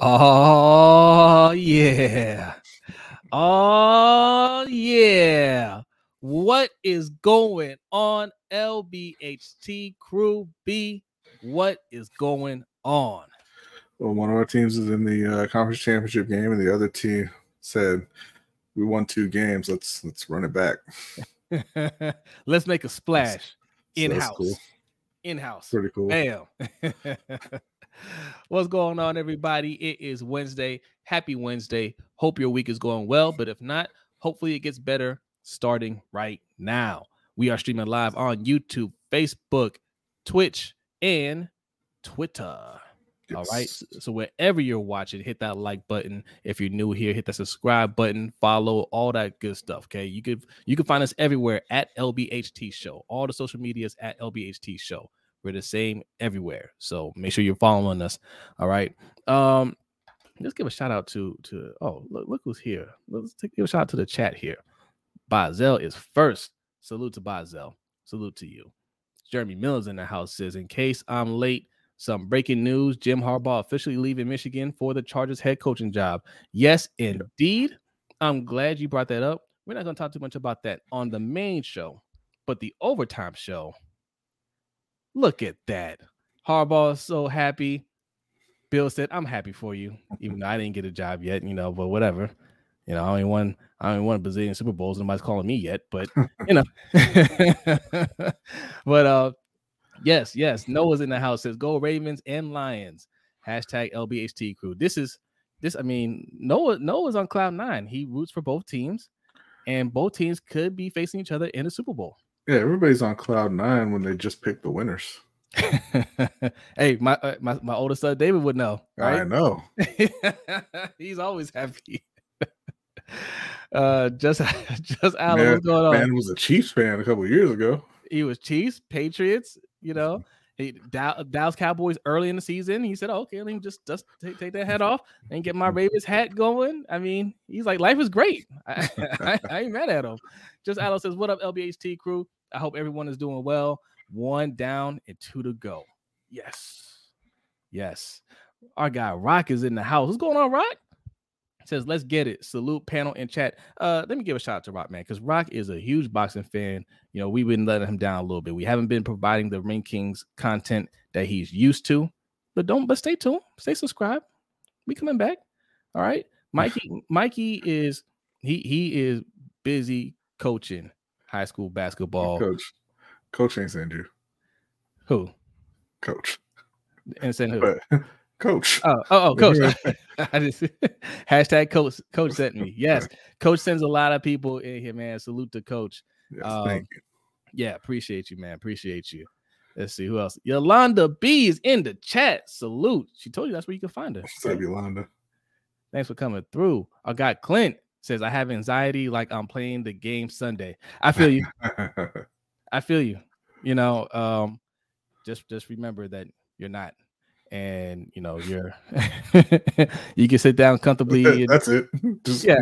Oh yeah. Oh yeah. What is going on, LBHT crew B? What is going on? Well, one of our teams is in the uh, conference championship game, and the other team said, "We won two games. Let's let's run it back." Let's make a splash in house. cool. In house. Pretty cool. Bam. What's going on, everybody? It is Wednesday. Happy Wednesday. Hope your week is going well, but if not, hopefully it gets better starting right now. We are streaming live on YouTube, Facebook, Twitch, and Twitter. All right. So wherever you're watching, hit that like button. If you're new here, hit that subscribe button, follow all that good stuff. Okay. You could you can find us everywhere at LBHT Show. All the social medias at LBHT Show. We're the same everywhere. So make sure you're following us. All right. Um, let's give a shout out to to oh look, look who's here. Let's take, give a shout out to the chat here. Bazel is first. Salute to Bazel. Salute to you. Jeremy Mills in the house says, in case I'm late, some breaking news: Jim Harbaugh officially leaving Michigan for the Chargers head coaching job. Yes, indeed. I'm glad you brought that up. We're not going to talk too much about that on the main show, but the overtime show. Look at that. Harbaugh is so happy. Bill said, "I'm happy for you, even though I didn't get a job yet, you know, but whatever. You know, I only won, I only won a bazillion Super Bowls. Nobody's calling me yet, but you know. but uh, yes, yes. Noah's in the house says, "Go Ravens and Lions." Hashtag LBHT crew. This is this. I mean, Noah Noah's on cloud nine. He roots for both teams, and both teams could be facing each other in the Super Bowl. Yeah, everybody's on cloud nine when they just pick the winners. hey, my, uh, my my oldest son David would know, I know. He's always happy. uh, just just Alan, Man, what's going on? man was a Chiefs fan a couple years ago. He was Chiefs, Patriots, you know. He Dow- Dallas Cowboys early in the season. He said, "Okay, let me just just take, take that hat off and get my Ravens hat going." I mean, he's like, "Life is great." I, I, I ain't mad at him. Just Alan says, "What up, LBHT crew? I hope everyone is doing well. One down and two to go. Yes, yes. Our guy Rock is in the house. What's going on, Rock?" Says, "Let's get it." Salute panel and chat. Uh, let me give a shout out to Rock, man, because Rock is a huge boxing fan you know, we've been letting him down a little bit. We haven't been providing the Ring Kings content that he's used to, but don't, but stay tuned, stay subscribed. We coming back. All right. Mikey, Mikey is he he is busy coaching high school basketball. Coach, coach ain't send you. Who? Coach, And send who? but coach. Oh, oh, oh, coach. I just hashtag coach coach sent me. Yes, coach sends a lot of people in here, man. Salute to coach. Yes, um, thank you. Yeah, appreciate you, man. Appreciate you. Let's see who else. Yolanda B is in the chat. Salute. She told you that's where you can find her. What's up, Yolanda? Thanks for coming through. I got Clint says I have anxiety like I'm playing the game Sunday. I feel you. I feel you. You know, um, just just remember that you're not, and you know you're. you can sit down comfortably. and- That's it. Just Yeah.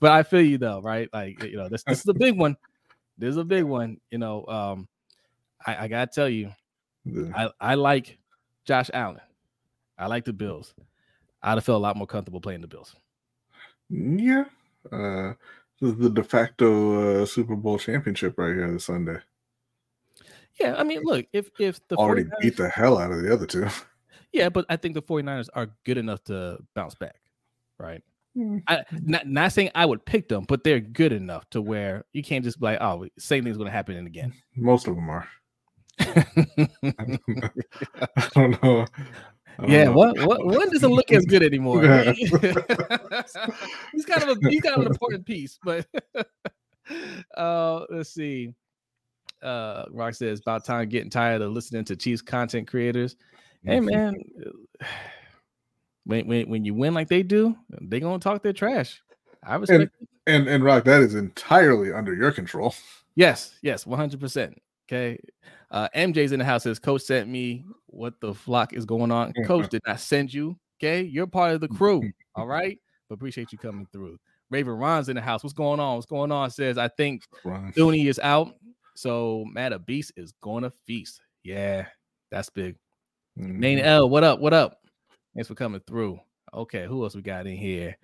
but I feel you though, right? Like you know, this this is a big one. This is a big one. You know, um, I, I gotta tell you, The- I, I like Josh Allen. I like the Bills. I'd have felt a lot more comfortable playing the Bills. Yeah. Uh, this is the de facto uh, Super Bowl championship right here this Sunday. Yeah, I mean, look, if if the Already 49ers beat the hell out of the other two. yeah, but I think the 49ers are good enough to bounce back, right? Hmm. I not, not saying I would pick them, but they're good enough to where you can't just be like, oh, same thing's gonna happen again. Most of them are. I don't know. I don't yeah, what what one doesn't look as good anymore. He's kind of a he's kind of an important piece, but uh let's see. Uh Rock says about time getting tired of listening to Chiefs content creators. Hey man, when when when you win like they do, they gonna talk their trash. I respect it. And and Rock, that is entirely under your control. Yes, yes, 100%. Okay. Uh, MJ's in the house says, Coach sent me what the flock is going on. Coach did not send you. Okay. You're part of the crew. All right. But appreciate you coming through. Raven Ron's in the house. What's going on? What's going on? Says, I think Ron. Thuney is out. So Matt a Beast is going to feast. Yeah, that's big. Main Mhm. L, what up? What up? Thanks for coming through. Okay, who else we got in here?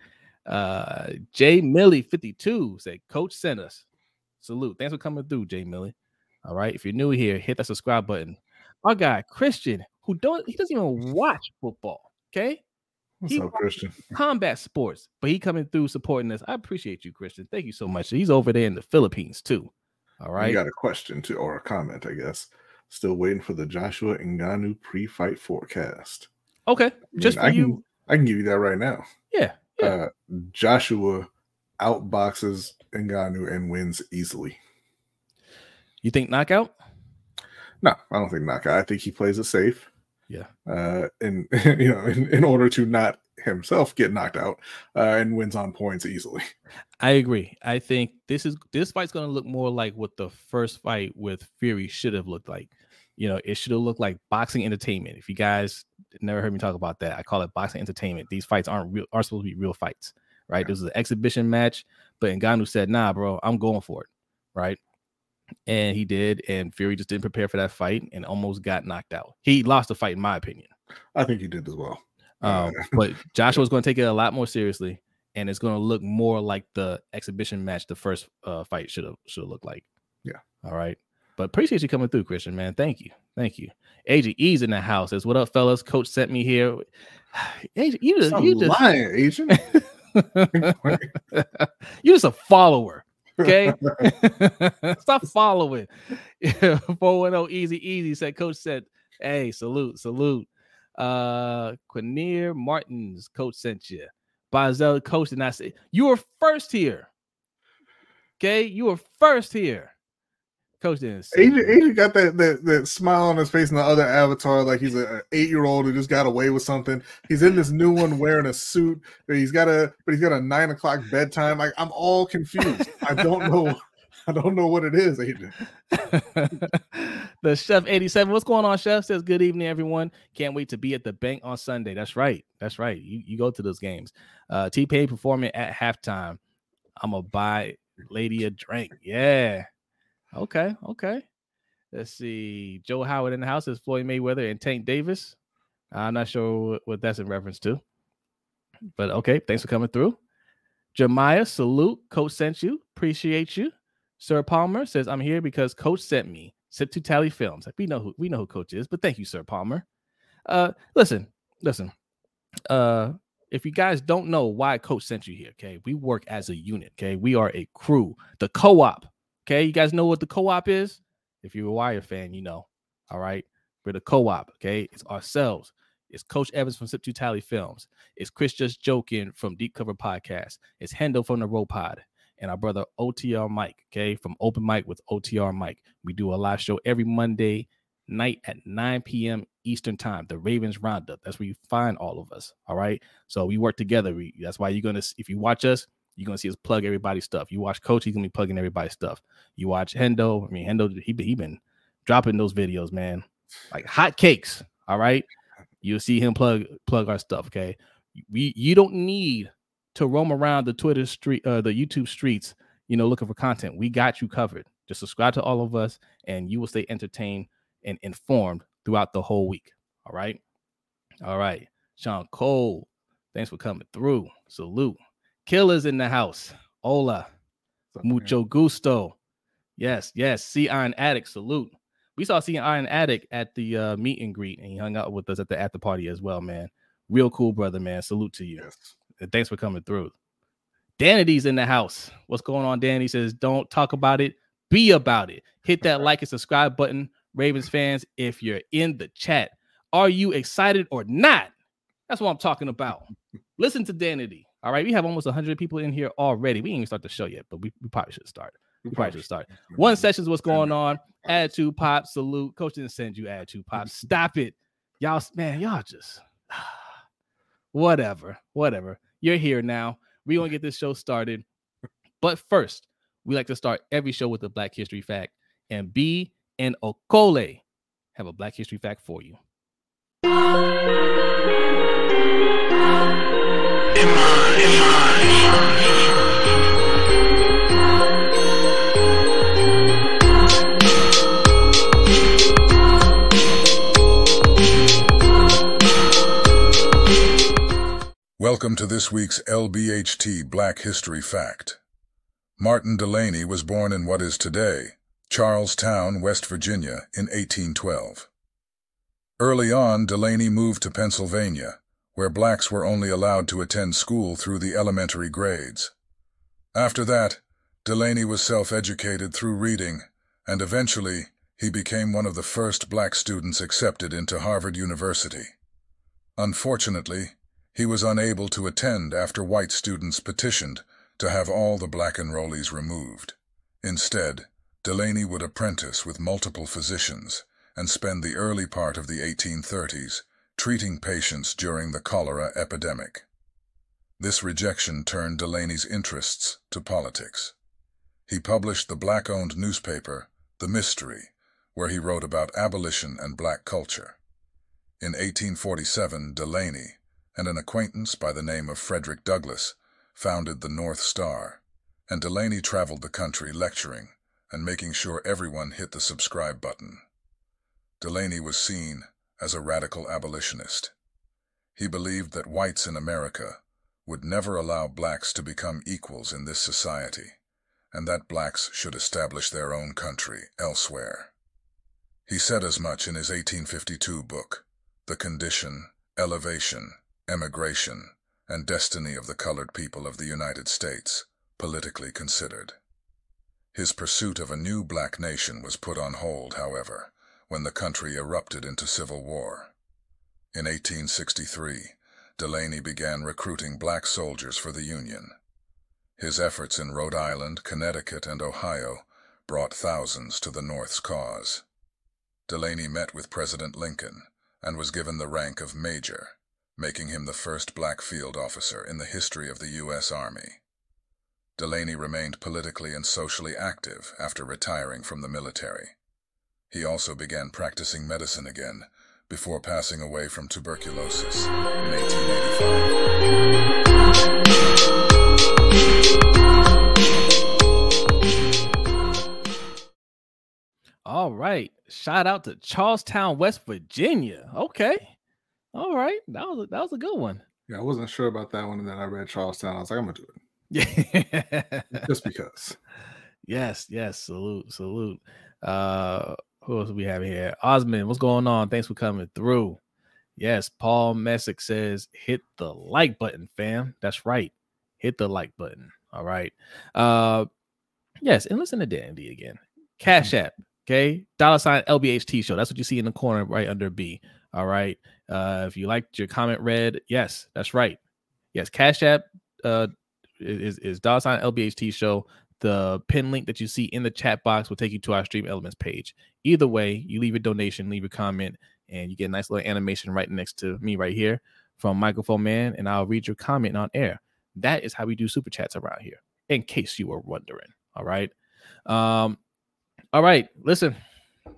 Uh Jay Millie 52 said, Coach sent us. Salute. Thanks for coming through, Jay Millie. All right. If you're new here, hit that subscribe button. Our guy Christian, who don't he doesn't even watch football. Okay. What's he up, Christian? Combat sports, but he coming through supporting us. I appreciate you, Christian. Thank you so much. He's over there in the Philippines too. All right. You got a question too, or a comment, I guess. Still waiting for the Joshua Ngannou pre-fight forecast. Okay. I mean, Just for I can, you. I can give you that right now. Yeah. Yeah. Uh, Joshua outboxes Ngannou and wins easily. You think knockout? No, I don't think knockout. I think he plays it safe. Yeah. Uh, and you know, in, in order to not himself get knocked out, uh, and wins on points easily. I agree. I think this is this fight's gonna look more like what the first fight with Fury should have looked like. You know, it should have looked like boxing entertainment. If you guys never heard me talk about that, I call it boxing entertainment. These fights aren't real aren't supposed to be real fights, right? Yeah. This is an exhibition match, but Ngannou said, "Nah, bro, I'm going for it," right? And he did, and Fury just didn't prepare for that fight and almost got knocked out. He lost the fight, in my opinion. I think he did as well. Um, but Joshua's going to take it a lot more seriously, and it's going to look more like the exhibition match the first uh, fight should have should look like. Yeah. All right. But appreciate you coming through, Christian. Man, thank you, thank you. AJ E's in the house. Says, "What up, fellas? Coach sent me here." AJ, you just, you just, lying, Asian. you just a follower. Okay. Stop following. 410 easy, easy. Said Coach said, Hey, salute, salute. Uh Quinier Martins, coach sent you. Bazel, coach did not say you were first here. Okay, you were first here. Coach Asian, you. Asian got that, that that smile on his face in the other avatar, like he's an eight year old who just got away with something. He's in this new one wearing a suit. But he's got a but he's got a nine o'clock bedtime. Like I'm all confused. I don't know. I don't know what it is, Asian. the chef 87 what's going on chef says good evening everyone can't wait to be at the bank on sunday that's right that's right you, you go to those games uh t-pain performing at halftime i'm gonna buy lady a drink yeah okay okay let's see joe howard in the house is floyd mayweather and tank davis i'm not sure what, that's in reference to but okay thanks for coming through Jemiah, salute. Coach sent you. Appreciate you. Sir Palmer says, I'm here because Coach sent me. Sip to tally films. Like, We know who we know who Coach is, but thank you, Sir Palmer. Uh listen, listen. Uh if you guys don't know why Coach sent you here, okay, we work as a unit, okay. We are a crew, the co-op. Okay, you guys know what the co-op is? If you're a Wire fan, you know. All right, we're the co-op, okay. It's ourselves. It's Coach Evans from Sip to Tally Films. It's Chris Just Joking from Deep Cover Podcast. It's Hendo from the Row Pod. And our brother OTR Mike, okay, from Open Mic with OTR Mike. We do a live show every Monday night at 9 p.m. Eastern Time, the Ravens Roundup. That's where you find all of us. All right. So we work together. We, that's why you're going to, if you watch us, you're to see us plug everybody's stuff. You watch Coach, he's to be plugging everybody's stuff. You watch Hendo. I mean, Hendo, he, he been dropping those videos, man, like hot cakes. All right. You'll see him plug plug our stuff. Okay. We you don't need to roam around the Twitter street, uh, the YouTube streets, you know, looking for content. We got you covered. Just subscribe to all of us, and you will stay entertained and informed throughout the whole week. All right. All right. Sean Cole, thanks for coming through. Salute. Killers in the house. Hola. Mucho gusto. Yes, yes. Sea Iron Addict, salute. We saw Sea Iron Addict at the uh, meet and greet, and he hung out with us at the after party as well, man. Real cool brother, man. Salute to you. Yes. And thanks for coming through. Danity's in the house. What's going on, Danny? Says, don't talk about it, be about it. Hit that like and subscribe button, Ravens fans. If you're in the chat, are you excited or not? That's what I'm talking about. Listen to Danity. All right, we have almost 100 people in here already. We ain't even start the show yet, but we, we probably should start. We probably should start. One session's what's going on. Attitude pop, salute. Coach didn't send you attitude pop. Mm-hmm. Stop it. Y'all, man, y'all just whatever, whatever. You're here now. We're gonna get this show started. But first, we like to start every show with a Black History fact. And B and Okole have a Black History fact for you. Welcome to this week's LBHT Black History Fact. Martin Delany was born in what is today Charles Town, West Virginia, in 1812. Early on, Delany moved to Pennsylvania, where blacks were only allowed to attend school through the elementary grades. After that, Delany was self-educated through reading, and eventually he became one of the first black students accepted into Harvard University. Unfortunately, he was unable to attend after white students petitioned to have all the black enrollees removed. Instead, Delany would apprentice with multiple physicians and spend the early part of the 1830s treating patients during the cholera epidemic. This rejection turned Delany's interests to politics. He published the black-owned newspaper, The Mystery, where he wrote about abolition and black culture. In 1847, Delany and an acquaintance by the name of Frederick Douglass, founded the North Star, and Delany traveled the country lecturing and making sure everyone hit the subscribe button. Delany was seen as a radical abolitionist. He believed that whites in America would never allow blacks to become equals in this society, and that blacks should establish their own country elsewhere. He said as much in his 1852 book, The Condition, Elevation, emigration, and destiny of the colored people of the United States, politically considered. His pursuit of a new black nation was put on hold, however, when the country erupted into civil war. In 1863, Delany began recruiting black soldiers for the Union. His efforts in Rhode Island, Connecticut, and Ohio brought thousands to the North's cause. Delany met with President Lincoln and was given the rank of Major making him the first black field officer in the history of the U.S. Army. Delany remained politically and socially active after retiring from the military. He also began practicing medicine again before passing away from tuberculosis in 1885. All right. Shout out to Charles Town, West Virginia. Okay. All right, that was a, that was a good one. Yeah, I wasn't sure about that one, and then I read Charles Town. I was like, I'm gonna do it. Yeah, just because. Yes, yes. Salute, salute. Uh, who else we have here? Osmond, what's going on? Thanks for coming through. Yes, Paul Messick says hit the like button, fam. That's right. Hit the like button. All right. Uh, yes, and listen to Dandy again. Cash mm-hmm. App. Okay, dollar sign LBHT show. That's what you see in the corner right under B. All right. Uh, if you liked your comment read, yes, that's right. Yes, Cash App uh, is is dollar sign LBHT show. The pin link that you see in the chat box will take you to our Stream Elements page. Either way, you leave a donation, leave a comment, and you get a nice little animation right next to me right here from Microphone Man, and I'll read your comment on air. That is how we do super chats around here, in case you were wondering. All right. Um, all right. Listen,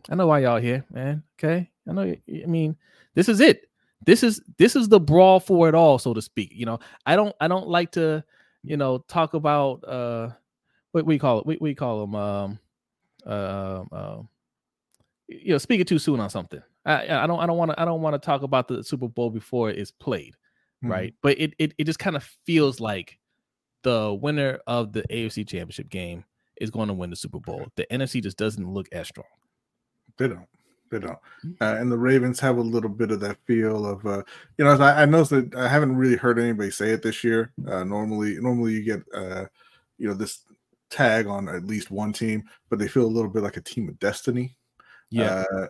I know why y'all here, man. Okay. I know. I mean, this is it. This is this is the brawl for it all, so to speak. You know, I don't I don't like to, you know, talk about uh, what we call it. We we call them um, uh, uh, you know, speaking too soon on something. I I don't I don't want to I don't want to talk about the Super Bowl before it's played, mm-hmm. right? But it it it just kind of feels like the winner of the AFC Championship game is going to win the Super Bowl. The NFC just doesn't look as strong. They don't. They don't. Mm-hmm. Uh, and the Ravens have a little bit of that feel of, uh, you know, I, I noticed that I haven't really heard anybody say it this year. Uh, normally, normally you get, uh, you know, this tag on at least one team, but they feel a little bit like a team of destiny. Yeah. Uh,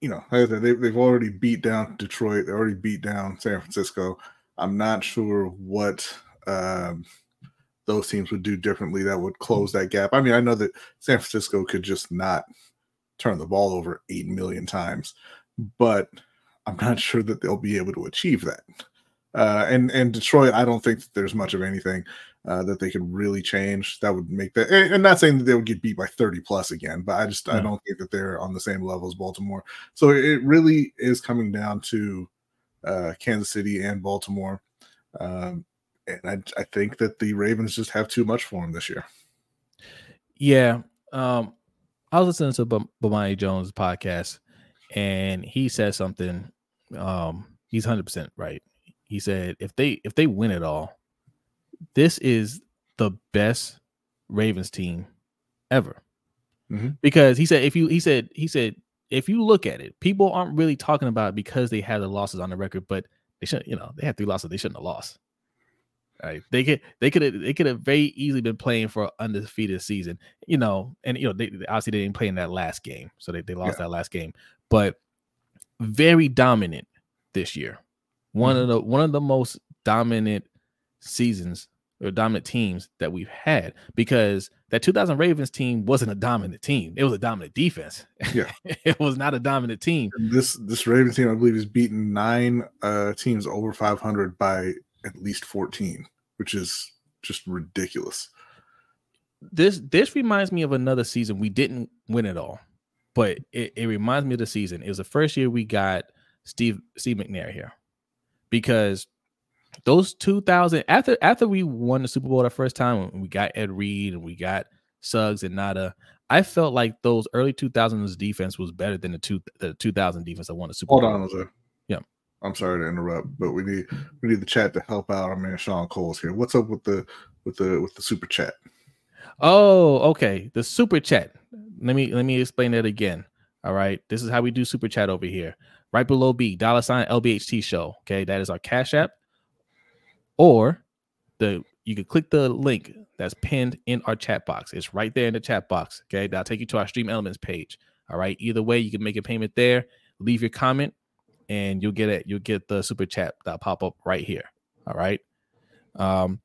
you know, like said, they, they've already beat down Detroit. They already beat down San Francisco. I'm not sure what um, those teams would do differently that would close that gap. I mean, I know that San Francisco could just not – turn the ball over 8 million times, but I'm not sure that they'll be able to achieve that. Uh, and and Detroit, I don't think that there's much of anything uh, that they could really change that would make that. And, not saying that they would get beat by 30 plus again, but I just yeah. I don't think that they're on the same level as Baltimore. So it really is coming down to uh, Kansas City and Baltimore, um, and I, I think that the Ravens just have too much for them this year. Yeah, um, I was listening to B- Bomani Jones podcast, and he said something. Um, he's hundred percent right. He He said if they if they win it all, this is the best Ravens team ever. Mhm. Because he said if you he said he said if you look at it, people aren't really talking about it because they had the losses on the record, but they should you know they had three losses they shouldn't have lost. Right? They could they could have they could have very easily been playing for an undefeated season, you know, and you know they obviously they didn't play in that last game, so they, they lost that last game, but very dominant this year. One of the one of the most dominant seasons or dominant teams that we've had because that 2000 Ravens team wasn't a dominant team. It was a dominant defense. Yeah. it was not a dominant team. This this Ravens team, I believe, has beaten nine uh, teams over 500 by at least 14, which is just ridiculous. This this reminds me of another season we didn't win it all, but it, it reminds me of the season. It was the first year we got Steve Steve McNair here because those 2000 after after we won the Super Bowl the first time we got Ed Reed and we got Suggs and Ngata, I felt like those early 2000s defense was better than the two the 2000 defense that won the Super Hold Bowl. on, Jose. Yeah. I'm sorry to interrupt, but we need we need the chat to help out. Our man Sean Cole's here. What's up with the with the with the super chat? Oh, okay. The super chat. Let me let me explain that again. All right. This is how we do super chat over here. Right below B, dollar sign LBHT show. Okay, that is our cash app. Or the you can click the link that's pinned in our chat box. It's right there in the chat box. Okay, that'll take you to our stream elements page. All right. Either way, you can make a payment there, leave your comment, and you'll get it. You'll get the super chat that pop up right here. All right. Um,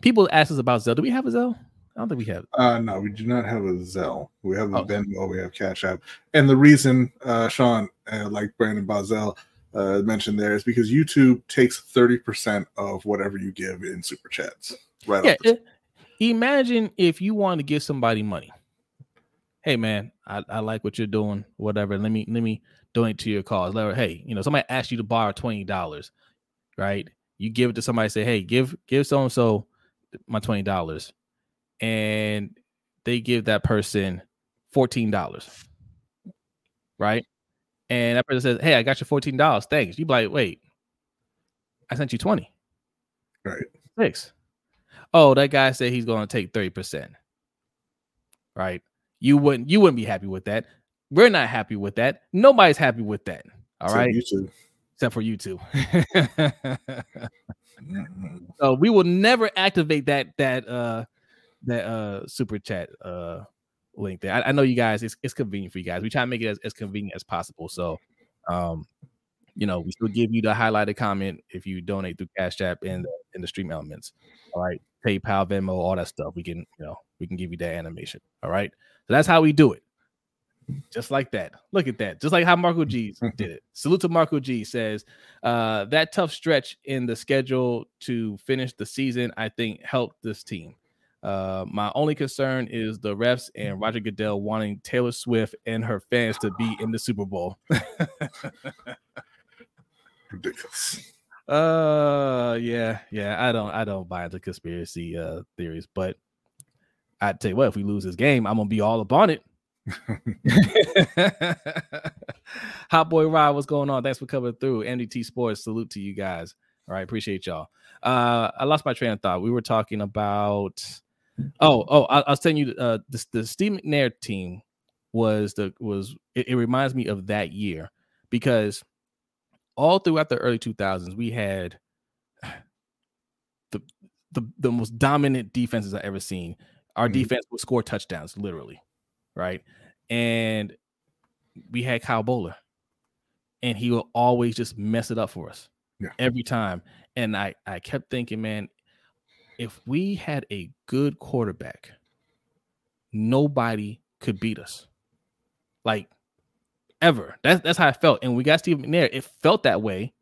people ask us about Zelle. Do we have a Zelle? I don't think we have. Uh, no, we do not have a Zelle. We have a Oh. Venmo. We have Cash App. And the reason, uh, Sean, uh, like Brandon Bazel uh, mentioned there, is because YouTube takes thirty percent of whatever you give in super chats. Right. yeah imagine if you want to give somebody money hey man I, I like what you're doing whatever let me let me donate to your cause Let hey you know somebody asked you to borrow $20 right you give it to somebody say hey give give so and so my $20 and they give that person $14 right and that person says hey i got you $14 thanks you be like wait i sent you 20 Right. six oh, that guy said he's going to take 30%. Right? You wouldn't you wouldn't be happy with that. We're not happy with that. Nobody's happy with that. All So right, YouTube. except for you two. Mhm. so we will never activate that that uh that uh super chat uh link there. I, I know you guys it's, it's convenient for you guys. We try to make it as, as convenient as possible. So um you know, we still give you the highlighted comment if you donate through Cash App and the, in the stream elements. All right, PayPal, Venmo, all that stuff. We can, you know, we can give you that animation. All right, so that's how we do it. Just like that. Look at that. Just like how Marco G did it. Salute to Marco G says uh, that tough stretch in the schedule to finish the season, I think, helped this team. Uh, my only concern is the refs and Roger Goodell wanting Taylor Swift and her fans to be in the Super Bowl. Ridiculous. Uh, yeah, yeah. I don't, I don't buy into conspiracy uh theories, but I tell you what, if we lose this game, I'm gonna be all up on it. Hot boy Rod, what's going on? Thanks for coming through. MDT Sports, salute to you guys. All right, appreciate y'all. Uh, I lost my train of thought. We were talking about. Oh, oh, I, I was telling you, uh, the, the Steve McNair team was the was. It, it reminds me of that year because all throughout the early 2000s, we had the the, the most dominant defenses I've ever seen. Our Mhm. defense would score touchdowns, literally, right? And we had Kyle Boller, and he will always just mess it up for us Yeah. every time. And I I kept thinking, man, if we had a good quarterback, nobody could beat us. Like ever. That's that's how I felt. And we got Steve McNair. It felt that way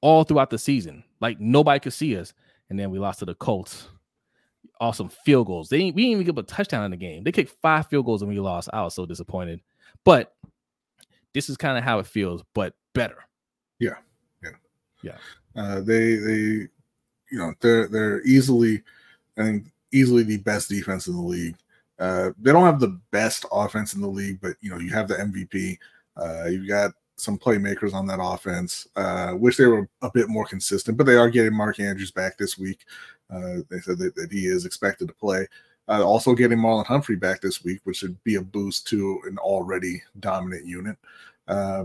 all throughout the season. Like nobody could see us. And then we lost to the Colts. Awesome field goals. They we didn't even give a touchdown in the game. They kicked five field goals and we lost. I was so disappointed. But this is kind of how it feels, but better. Yeah. Yeah. Yeah. Uh, they they you know they're they're easily think easily the best defense in the league. Uh, they don't have the best offense in the league, but you know you have the MVP. Uh, you've got some playmakers on that offense. Uh, wish they were a bit more consistent, but they are getting Mark Andrews back this week. Uh, they said that, that, he is expected to play. Uh, also getting Marlon Humphrey back this week, which would be a boost to an already dominant unit. Uh,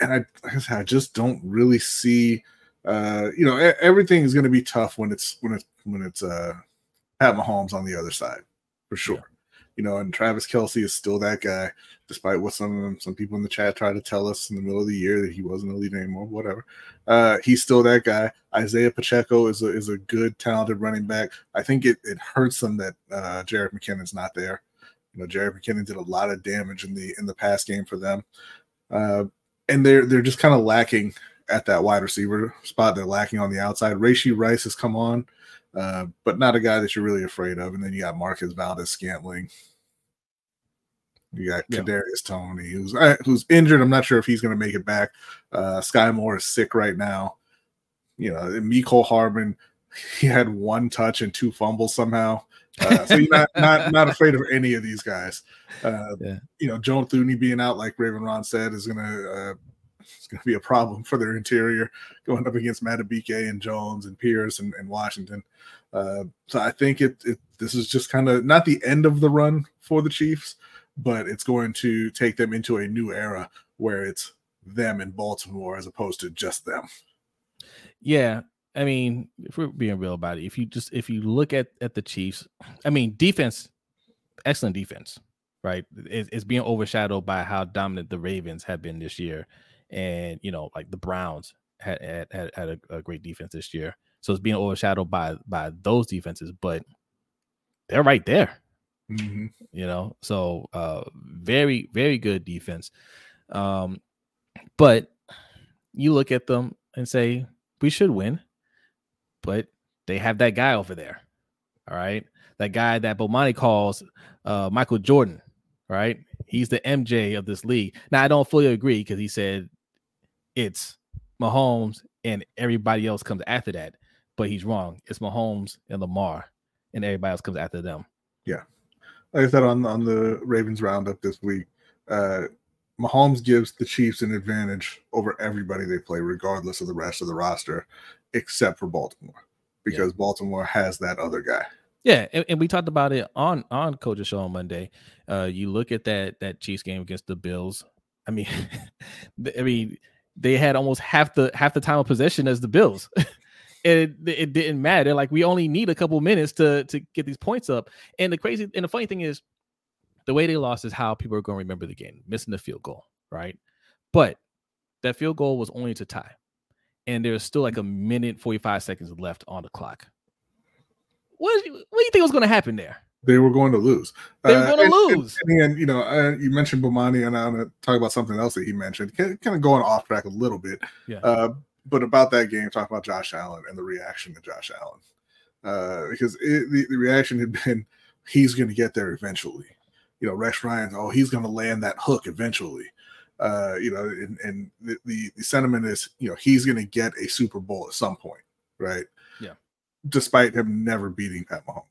and I, I just don't really see. Uh, you know, everything is going to be tough when it's when it's when it's uh, Pat Mahomes on the other side, for sure. Yeah you know, and Travis Kelce is still that guy, despite what some of them, some people in the chat try to tell us in the middle of the year that he wasn't elite anymore. Whatever, uh, he's still that guy. Isaiah Pacheco is a is a good, talented running back. I think it it hurts them that uh, Jerick McKinnon's not there. You know, Jerick McKinnon did a lot of damage in the in the pass game for them, uh, and they're they're just kind of lacking at that wide receiver spot. They're lacking on the outside. Rashee Rice has come on. Uh, but not a guy that you're really afraid of. And then you got Marquez Valdes-Scantling. You got yeah. Kadarius Toney, who's uh, who's injured. I'm not sure if he's going to make it back. Uh, Skyy Moore is sick right now. You know, Mecole Hardman, he had one touch and two fumbles somehow. Uh, so you're not, not not afraid of any of these guys. Uh, yeah. You know, Joe Thuney being out, like Raven Ron said, is gonna uh, it's gonna be a problem for their interior going up against Madubuike and Jones and Pierce and, and Washington. Uh, so I think it, it this is just kind of not the end of the run for the Chiefs, but it's going to take them into a new era where it's them in Baltimore as opposed to just them. Yeah, I mean, if we're being real about it, if you just if you look at at the Chiefs, I mean, defense, excellent defense, right? It's, it's being overshadowed by how dominant the Ravens have been this year, and you know, like the Browns had had had, had a, a great defense this year, so it's being overshadowed by by those defenses, but they're right there. Mm-hmm. You know, so uh, very very good defense. Um, but you look at them and say we should win, but they have that guy over there. All right, that guy that Bomani calls uh, Michael Jordan. Right, he's the MJ of this league. Now I don't fully agree because he said it's Mahomes and everybody else comes after that, but he's wrong. It's Mahomes and Lamar, and everybody else comes after them. Yeah like I said on on the Ravens roundup this week, uh, Mahomes gives the Chiefs an advantage over everybody they play, regardless of the rest of the roster, except for Baltimore, because yeah. Baltimore has that other guy. Yeah, and, and, we talked about it on on Coach's show on Monday. Uh, you look at that that Chiefs game against the Bills. I mean, I mean, they had almost half the half the time of possession as the Bills. it, it didn't matter. Like we only need a couple minutes to to get these points up. And the crazy and the funny thing is, the way they lost is how people are going to remember the game, missing the field goal, right? But that field goal was only to tie, and there's still like a minute forty five seconds left on the clock. What, what do you think was going to happen there? They were going to lose. They were going to uh, lose. And, and, you know, uh, you mentioned Bomani, and I'm going to talk about something else that he mentioned. Kind of going off track a little bit. Yeah. Uh, but about that game, talk about Josh Allen and the reaction to Josh Allen, uh, because it, the, the reaction had been he's going to get there eventually. You know, Rex Ryan's oh he's going to land that hook eventually. Uh, you know, and, and the, the, the sentiment is you know he's going to get a Super Bowl at some point, right? Yeah. Despite him never beating Pat Mahomes.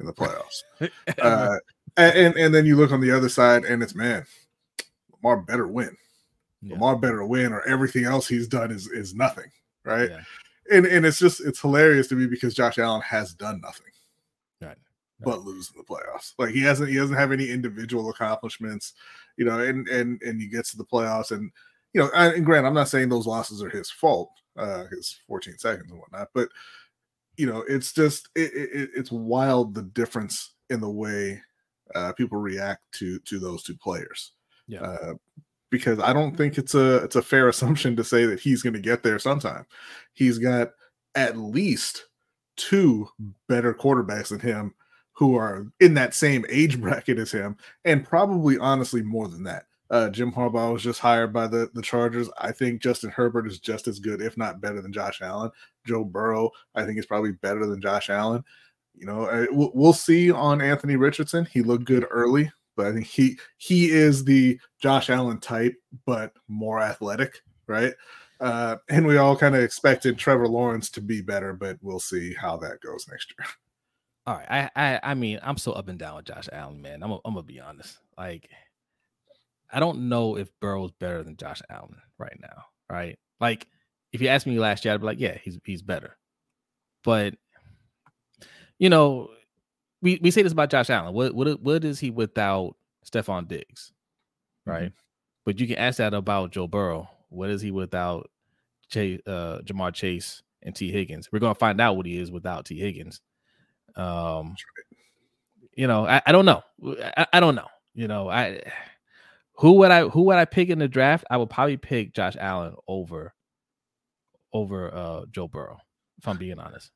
In the playoffs. uh, and and then you look on the other side, and it's man, Lamar better win yeah. Lamar better win, or everything else he's done is is nothing, right? Yeah. And and it's just it's hilarious to me because Josh Allen has done nothing, right. but lose in the playoffs. Like he hasn't he doesn't have any individual accomplishments, you know. And and and he gets to the playoffs, and you know, and grant I'm not saying those losses are his fault, uh, his 14 seconds and whatnot, but you know, it's just it, it, it's wild the difference in the way uh, people react to to those two players. Yeah. Uh, because I don't think it's a it's a fair assumption to say that he's going to get there sometime. He's got at least two better quarterbacks than him who are in that same age bracket as him, and probably honestly more than that. Uh, Jim Harbaugh was just hired by the, the Chargers. I think Justin Herbert is just as good, if not better, than Josh Allen. Joe Burrow, I think, is probably better than Josh Allen. You know, we'll see on Anthony Richardson. He looked good early but I think he he is the Josh Allen type, but more athletic, right? Uh, and we all kind of expected Trevor Lawrence to be better, but we'll see how that goes next year. All right, I I, I mean I'm so up and down with Josh Allen, man. I'm a, I'm gonna be honest. Like I don't know if Burrow's better than Josh Allen right now, right? Like if you asked me last year, I'd be like, yeah, he's he's better. But you know, we, we say this about Josh Allen. What what what is he without Stefon Diggs? Right. Mm-hmm. But you can ask that about Joe Burrow. What is he without Chase, uh, Ja'Marr Chase and Tee Higgins? We're gonna find out what he is without Tee Higgins. Um, you know, I, I don't know. I, I don't know. You know, I who would I who would I pick in the draft? I would probably pick Josh Allen over over uh Joe Burrow, if I'm being honest.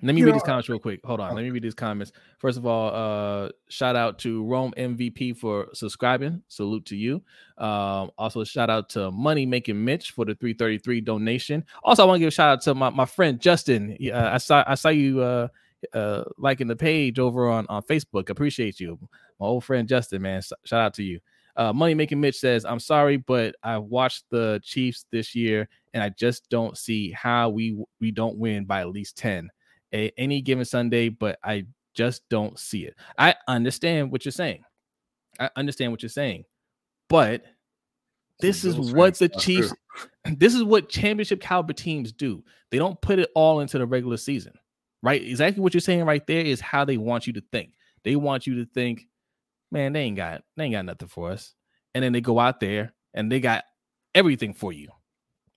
Let me you read know, these comments real quick. Hold on. Let me read these comments. First of all, uh, shout out to Rome MVP for subscribing. Salute to you. Um, also, shout out to Money Making Mitch for the 333 donation. Also, I want to give a shout out to my, my friend Justin. Uh, I saw I saw you uh, uh, liking the page over on, on Facebook. Appreciate you. My old friend Justin, man. Shout out to you. Uh, Money Making Mitch says, I'm sorry, but I watched the Chiefs this year and I just don't see how we we don't win by at least 10 a, any given Sunday, but I just don't see it. I understand what you're saying. I understand what you're saying, but this is what the Chiefs, this is what championship caliber teams do. They don't put it all into the regular season, right? Exactly what you're saying right there is how they want you to think. They want you to think, man, they ain't got they ain't got nothing for us, and then they go out there and they got everything for you,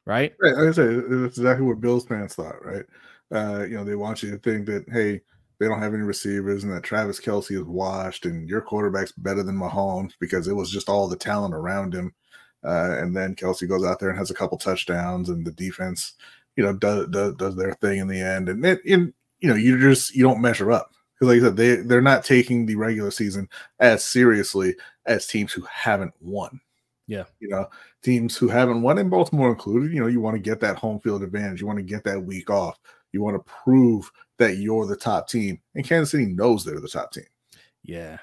right? Right. Like I said, it's exactly what Bills fans thought, right? Uh, you know, they want you to think that hey, they don't have any receivers and that Travis Kelce is washed and your quarterback's better than Mahomes because it was just all the talent around him. Uh, and then Kelce goes out there and has a couple touchdowns, and the defense, you know, does does, does their thing in the end. And it, in you know, you just you don't measure up because, like I said, they they're not taking the regular season as seriously as teams who haven't won. Yeah, you know, teams who haven't won, in Baltimore included. You know, you want to get that home field advantage. You want to get that week off. You want to prove that you're the top team, and Kansas City knows they're the top team. Yeah,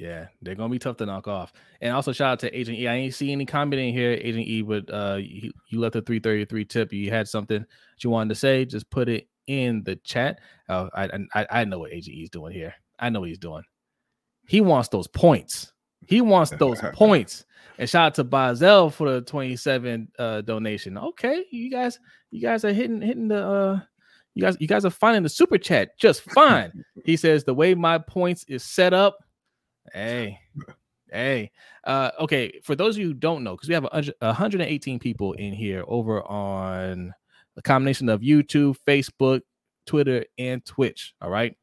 yeah, they're gonna be tough to knock off. And also shout out to Agent E. I ain't see any comment in here, Agent E, but uh, you, you left a 333 tip. You had something that you wanted to say, just put it in the chat. Uh, I, I I know what Agent E is doing here. I know what he's doing. He wants those points. He wants those points. And shout out to Bazel for the 27 uh donation. Okay, you guys, you guys are hitting hitting the uh you guys, you guys are finding the super chat just fine. he says the way my points is set up. Hey, hey. Uh, okay, for those of you who don't know, because we have 118 people in here over on a combination of YouTube, Facebook, Twitter, and Twitch. All right.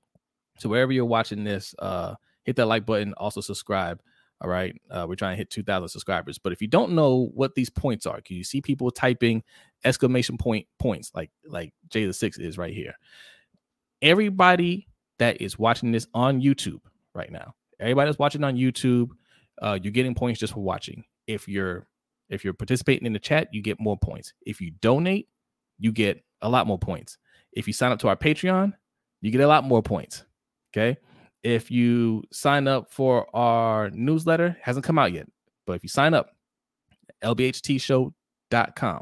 So wherever you're watching this, uh, hit that like button. Also subscribe. All right. Uh, we're trying to hit 2,000 subscribers. But if you don't know what these points are, can you see people typing exclamation point points like like J the six is right here? Everybody that is watching this on YouTube right now, everybody that's watching on YouTube, uh, you're getting points just for watching. If you're if you're participating in the chat, you get more points. If you donate, you get a lot more points. If you sign up to our Patreon, you get a lot more points. Okay. If you sign up for our newsletter, hasn't come out yet, but if you sign up, lbhtshow.com,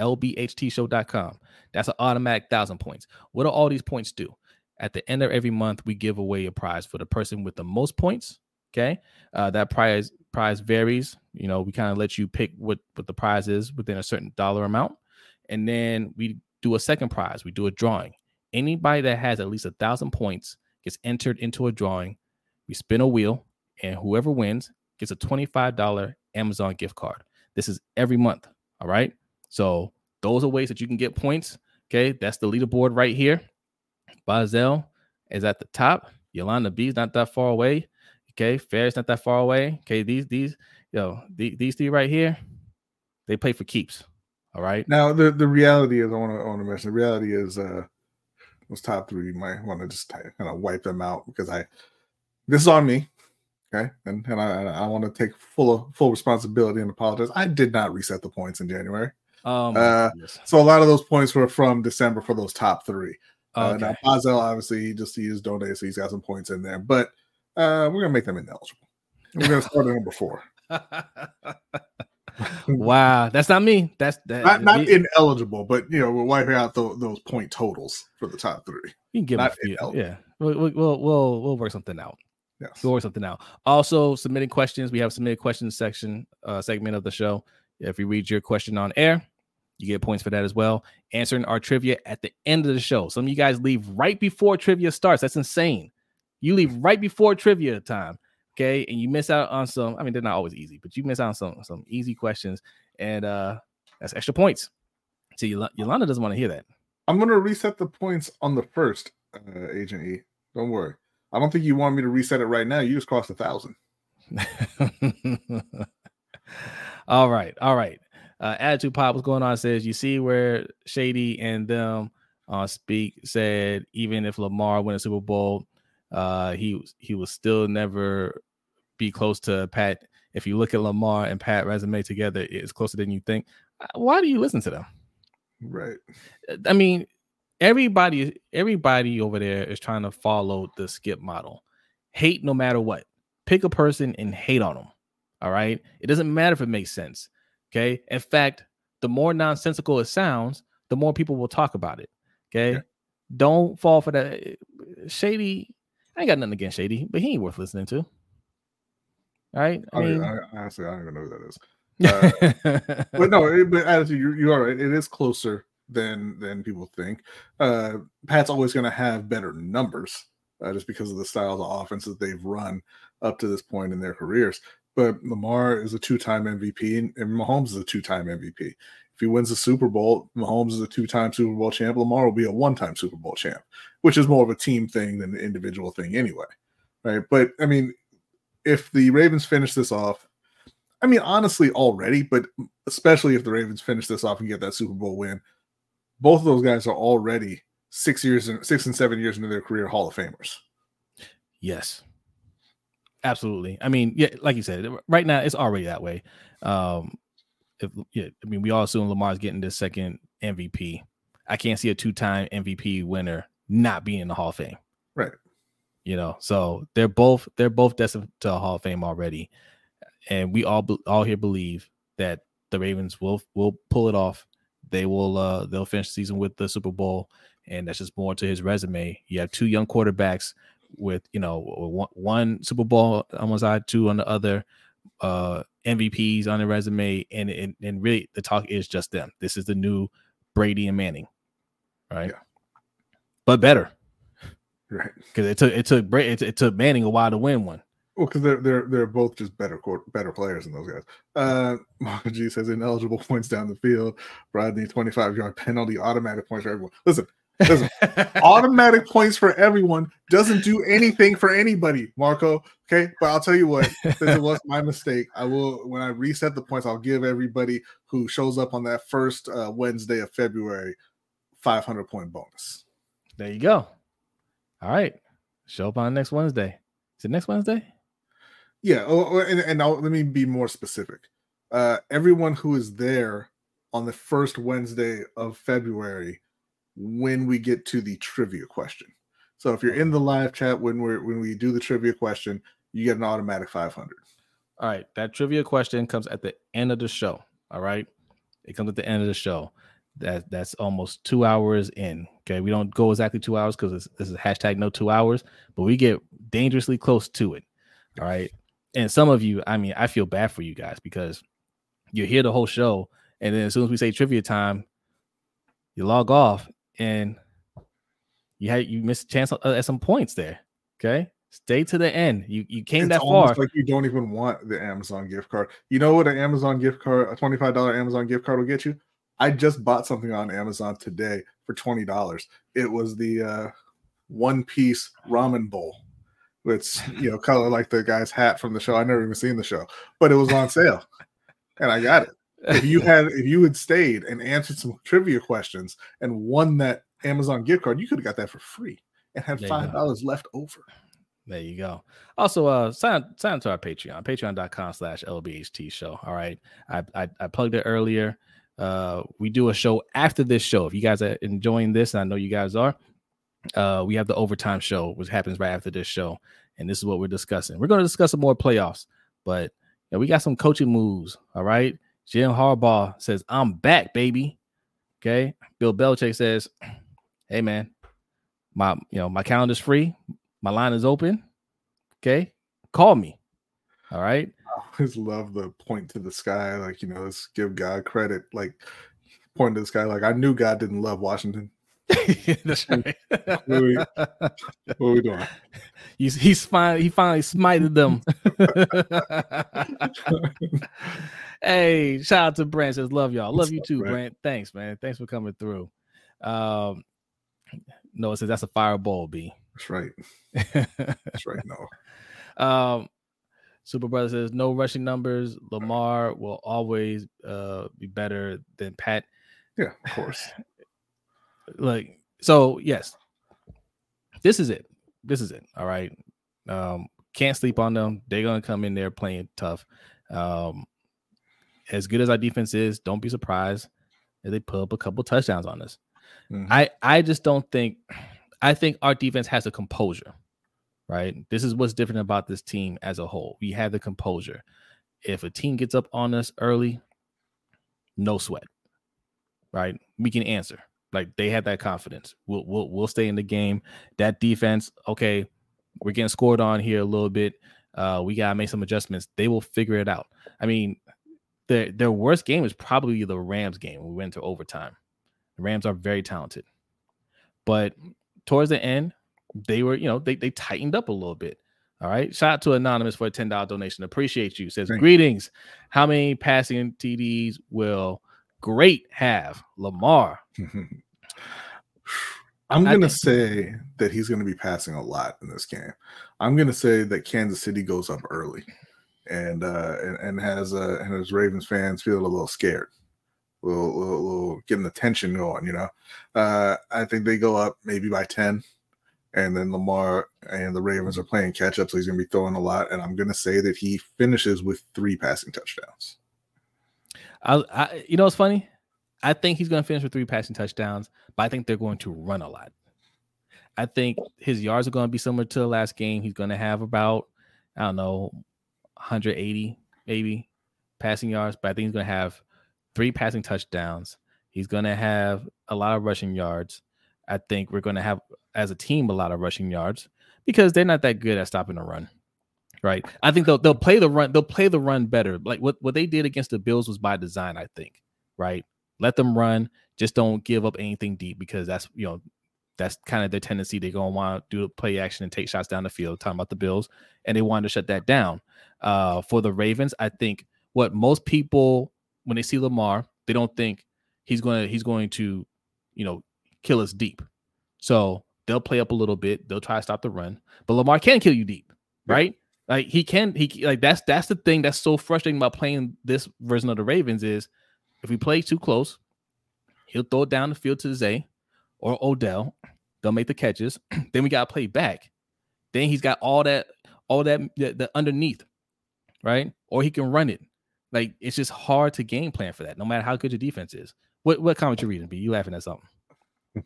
lbhtshow.com, that's an automatic thousand points. What do all these points do? At the end of every month, we give away a prize for the person with the most points. Okay, uh, that prize prize varies. You know, we kind of let you pick what what the prize is within a certain dollar amount, and then we do a second prize. We do a drawing. Anybody that has at least a thousand points gets entered into a drawing. We spin a wheel, and whoever wins gets a $25 Amazon gift card. This is every month. All right. So those are ways that you can get points. Okay. That's the leaderboard right here. Bazel is at the top. Yolanda B is not that far away. Okay. Fair's not that far away. Okay. These, these, yo, these, these three right here, they play for keeps. All right. Now the, the reality is I want to want to mention the reality is uh those top three, you might want to just kind of wipe them out because I this is on me. Okay. And and I I want to take full full responsibility and apologize. I did not reset the points in January. Um uh, so a lot of those points were from December for those top three. Okay. Uh, now Bazel obviously he just he used donate, so he's got some points in there, but uh we're gonna make them ineligible. We're gonna start at number four. wow, that's not me. That's that, not, not ineligible, but you know we're wiping out the, those point totals for the top three. You can give not a few. Yeah, we'll, we'll we'll we'll work something out. Yes. Figure something out. Also, submitting questions. We have a submitted questions section uh, segment of the show. If you read your question on air, you get points for that as well. Answering our trivia at the end of the show. Some of you guys leave right before trivia starts. That's insane. You leave right before trivia time. Okay. And you miss out on some. I mean, they're not always easy, but you miss out on some some easy questions. And uh that's extra points. See, Yolanda doesn't want to hear that. I'm gonna reset the points on the first, uh, Agent E. Don't worry. I don't think you want me to reset it right now. You just cost a thousand. all right, all right. Uh, Attitude Pop, what's going on? Says you see where Shady and them uh, speak said even if Lamar win a Super Bowl, uh, he he was still never be close to Pat. If you look at Lamar and Pat resume together, it's closer than you think. Uh, why do you listen to them? Right. I mean, everybody everybody over there is trying to follow the skip model. Hate no matter what. Pick a person and hate on them. All right. It doesn't matter if it makes sense. Okay. In fact, the more nonsensical it sounds, the more people will talk about it. Okay. Yeah. Don't fall for that. Shady, I ain't got nothing against Shady, but he ain't worth listening to. Right. I, mean, I, honestly, I don't even know who that is. Uh, but no, but as you, you are right. It is closer than than people think. Uh, Pat's always going to have better numbers uh, just because of the styles of offenses they've run up to this point in their careers. But Lamar is a two-time MVP, and, and Mahomes is a two-time MVP. If he wins the Super Bowl, Mahomes is a two-time Super Bowl champ. Lamar will be a one-time Super Bowl champ, which is more of a team thing than an individual thing anyway, right? But I mean, if the Ravens finish this off, I mean, honestly, already, but especially if the Ravens finish this off and get that Super Bowl win, both of those guys are already six years and six and seven years into their career Hall of Famers. Yes. Absolutely. I mean, yeah, like you said, right now it's already that way. Um, if yeah, I mean, we all assume Lamar's getting the second MVP. I can't see a two-time MVP winner not being in the Hall of Fame. Right. You know, so they're both they're both destined to a Hall of Fame already, and we all all here believe that the Ravens will will pull it off they will uh they'll finish the season with the Super Bowl, and that's just more to his resume. You have two young quarterbacks with you know one, one Super Bowl on one side, two on the other, uh MVPs on the resume, and and, and really the talk is just them. This is the new Brady and Manning, right? Yeah. But better, right? Because it took it took it, it took Manning a while to win one. Well, because they're they're they're both just better better players than those guys. Uh, Marco G says ineligible points down the field. Brodny twenty five yard penalty, automatic points for everyone. Listen, listen, automatic points for everyone doesn't do anything for anybody, Marco. Okay, but I'll tell you what, since it was my mistake, I will when I reset the points, I'll give everybody who shows up on that first uh, Wednesday of February five hundred point bonus. There you go. All right, show up on next Wednesday. Is it next Wednesday? Yeah, oh, oh, and, and I'll, let me be more specific. Uh, everyone who is there on the first Wednesday of February when we get to the trivia question. So if you're in the live chat when we when we do the trivia question, you get an automatic 500. All right, that trivia question comes at the end of the show. All right, it comes at the end of the show. That that's almost two hours in. Okay, we don't go exactly two hours because this is hashtag no two hours, but we get dangerously close to it. All right, and some of you, I mean, I feel bad for you guys because you hear the whole show, and then as soon as we say trivia time, you log off and you had you missed a chance uh, at some points there. Okay, stay to the end. You you came it's that far. Like you don't even want the Amazon gift card. You know what an Amazon gift card, a twenty five dollar Amazon gift card will get you? I just bought something on Amazon today for twenty dollars. It was the uh, one piece ramen bowl it's you know color like the guy's hat from the show. I never even seen the show, but it was on sale, and I got it. If you had if you had stayed and answered some trivia questions and won that Amazon gift card, you could have got that for free and had five dollars left over. There you go. Also, uh, sign sign to our Patreon, patreon.com slash LBHT show. All right. I, I, I plugged it earlier. Uh, we do a show after this show. If you guys are enjoying this, and I know you guys are, uh, we have the overtime show, which happens right after this show, and this is what we're discussing. We're going to discuss some more playoffs, but you know, we got some coaching moves. All right, Jim Harbaugh says, "I'm back, baby." Okay, Bill Belichick says, "Hey, man, my you know my calendar's free, my line is open. Okay, call me. All right. I always love the point to the sky, like you know, let's give God credit. Like point to the sky, like I knew God didn't love Washington. That's right. What are we, what are we doing? he's he's fine. He finally smited them. hey, shout out to Brent. Says love y'all. Love What's you up, too, Brent? Brent. Thanks, man. Thanks for coming through. Um, no, it says that's a fireball, B. That's right. That's right. No. um, Super Brother says no rushing numbers. Lamar will always uh be better than Pat. Yeah, of course. Like so, yes. This is it. This is it. All right. Um, can't sleep on them. They're gonna come in there playing tough. Um, as good as our defense is, don't be surprised if they put up a couple touchdowns on us. Mhm. I I just don't think I think our defense has a composure, right? This is what's different about this team as a whole. We have the composure. If a team gets up on us early, no sweat, right? We can answer. Like they have that confidence. We'll we'll we'll stay in the game. That defense, okay, we're getting scored on here a little bit. Uh, we gotta make some adjustments. They will figure it out. I mean, their their worst game is probably the Rams game. We went to overtime. The Rams are very talented, but towards the end, they were you know they they tightened up a little bit. All right. Shout out to Anonymous for a ten dollar donation. Appreciate you. Says Thank you. greetings. How many passing TDs will Great have Lamar? I'm gonna think- say that he's gonna be passing a lot in this game. I'm gonna say that Kansas City goes up early, and uh, and, and has uh, and has Ravens fans feel a little scared, a little, little, little getting the tension going. You know, uh, I think they go up maybe by ten, and then Lamar and the Ravens are playing catch up, so he's gonna be throwing a lot. And I'm gonna say that he finishes with three passing touchdowns. I, I you know what's funny? I think he's going to finish with three passing touchdowns, but I think they're going to run a lot. I think his yards are going to be similar to the last game. He's going to have about I don't know 180 maybe passing yards, but I think he's going to have three passing touchdowns. He's going to have a lot of rushing yards. I think we're going to have as a team a lot of rushing yards because they're not that good at stopping the run. Right. I think they'll they'll play the run, they'll play the run better. Like what, what they did against the Bills was by design, I think. Right. Let them run. Just don't give up anything deep because that's you know, that's kind of their tendency. They're gonna want to do play action and take shots down the field, talking about the Bills, and they wanted to shut that down. Uh for the Ravens, I think what most people when they see Lamar, they don't think he's gonna he's going to, you know, kill us deep. So they'll play up a little bit, they'll try to stop the run, but Lamar can kill you deep, Yeah. right? Like he can, he like that's that's the thing that's so frustrating about playing this version of the Ravens is if we play too close, he'll throw it down the field to Zay or Odell. They'll make the catches. then we gotta play back. Then he's got all that, all that the, the underneath, right? Or he can run it. Like it's just hard to game plan for that, no matter how good your defense is. What what comment you reading? B? You laughing at something?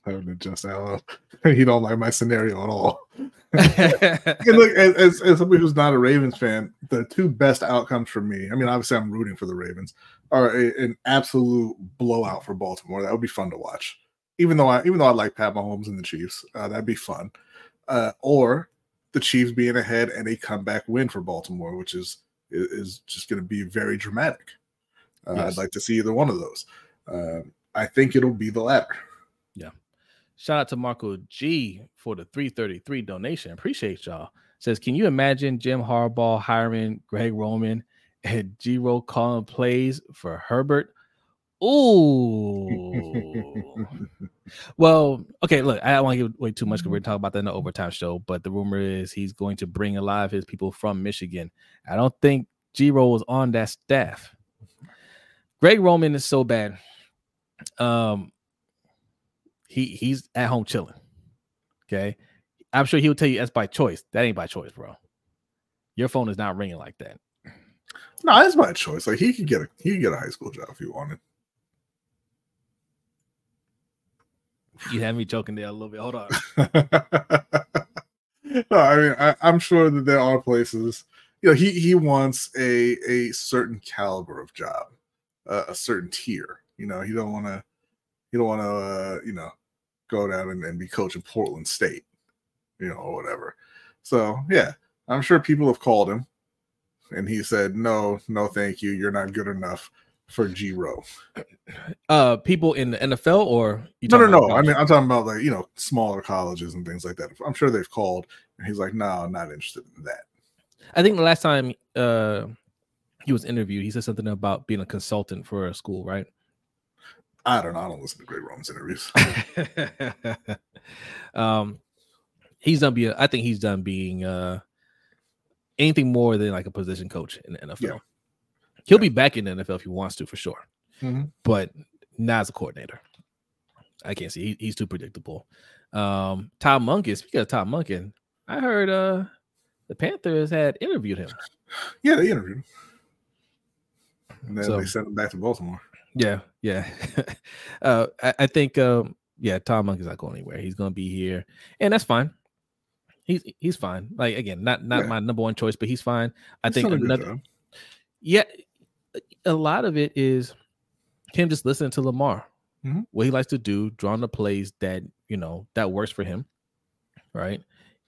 Having to just Allen. He don't like my scenario at all. And look, as, as, somebody who's not a Ravens fan, the two best outcomes for me, I mean, obviously I'm rooting for the Ravens, are a, an absolute blowout for Baltimore. That would be fun to watch. Even though I even though I like Pat Mahomes and the Chiefs, uh, that'd be fun. Uh, or the Chiefs being ahead and a comeback win for Baltimore, which is is, just going to be very dramatic. Uh, Yes. I'd like to see either one of those. Uh, I think it'll be the latter. Shout out to Marco G for the 333 donation. Appreciate y'all. Says, can you imagine Jim Harbaugh hiring Greg Roman and G Rowe calling plays for Herbert? Ooh. well, okay, look, I don't want to give away too much because we're talking about that in the overtime show, but the rumor is he's going to bring a lot of his people from Michigan. I don't think G Rowe was on that staff. Greg Roman is so bad. Um, he he's at home chilling. Okay. I'm sure he'll tell you that's by choice. That ain't by choice, bro. Your phone is not ringing like that. No, that's my choice. Like he could get a he could get a high school job if he wanted. You had me joking there a little bit. Hold on. no, I mean, I, I'm sure that there are places. You know, he he wants a a certain caliber of job, uh, a certain tier. You know, he don't want to, he don't want to, uh, you know, go down and, and be coaching Portland State, you know, or whatever. So yeah, I'm sure people have called him, and he said, "No, no, thank you. You're not good enough for G Row." Uh, people in the NFL or No, no, no. I mean, I'm talking about like you know smaller colleges and things like that. I'm sure they've called, and he's like, "No, I'm not interested in that." I think the last time uh he was interviewed, he said something about being a consultant for a school, right? I don't know. I don't listen to Greg Roman's interviews. um, he's done being. I think he's done being uh anything more than like a position coach in the NFL. Yeah. He'll be back in the NFL if he wants to, for sure, Mhm. but not as a coordinator. I can't see. He, he's too predictable. Um, Todd Monken. Speaking of Todd Monken, I heard uh the Panthers had interviewed him. Yeah, they interviewed him, and then So- they sent him back to Baltimore. Yeah, yeah. uh, I, I think, um, yeah, Todd Monken is not going anywhere. He's going to be here, and that's fine. He's he's fine. Like again, not not Yeah. my number one choice, but he's fine. I He's think done a good another, yeah, a lot of it is him just listening to Lamar, Mhm. what he likes to do, drawing the plays that you know that works for him, right,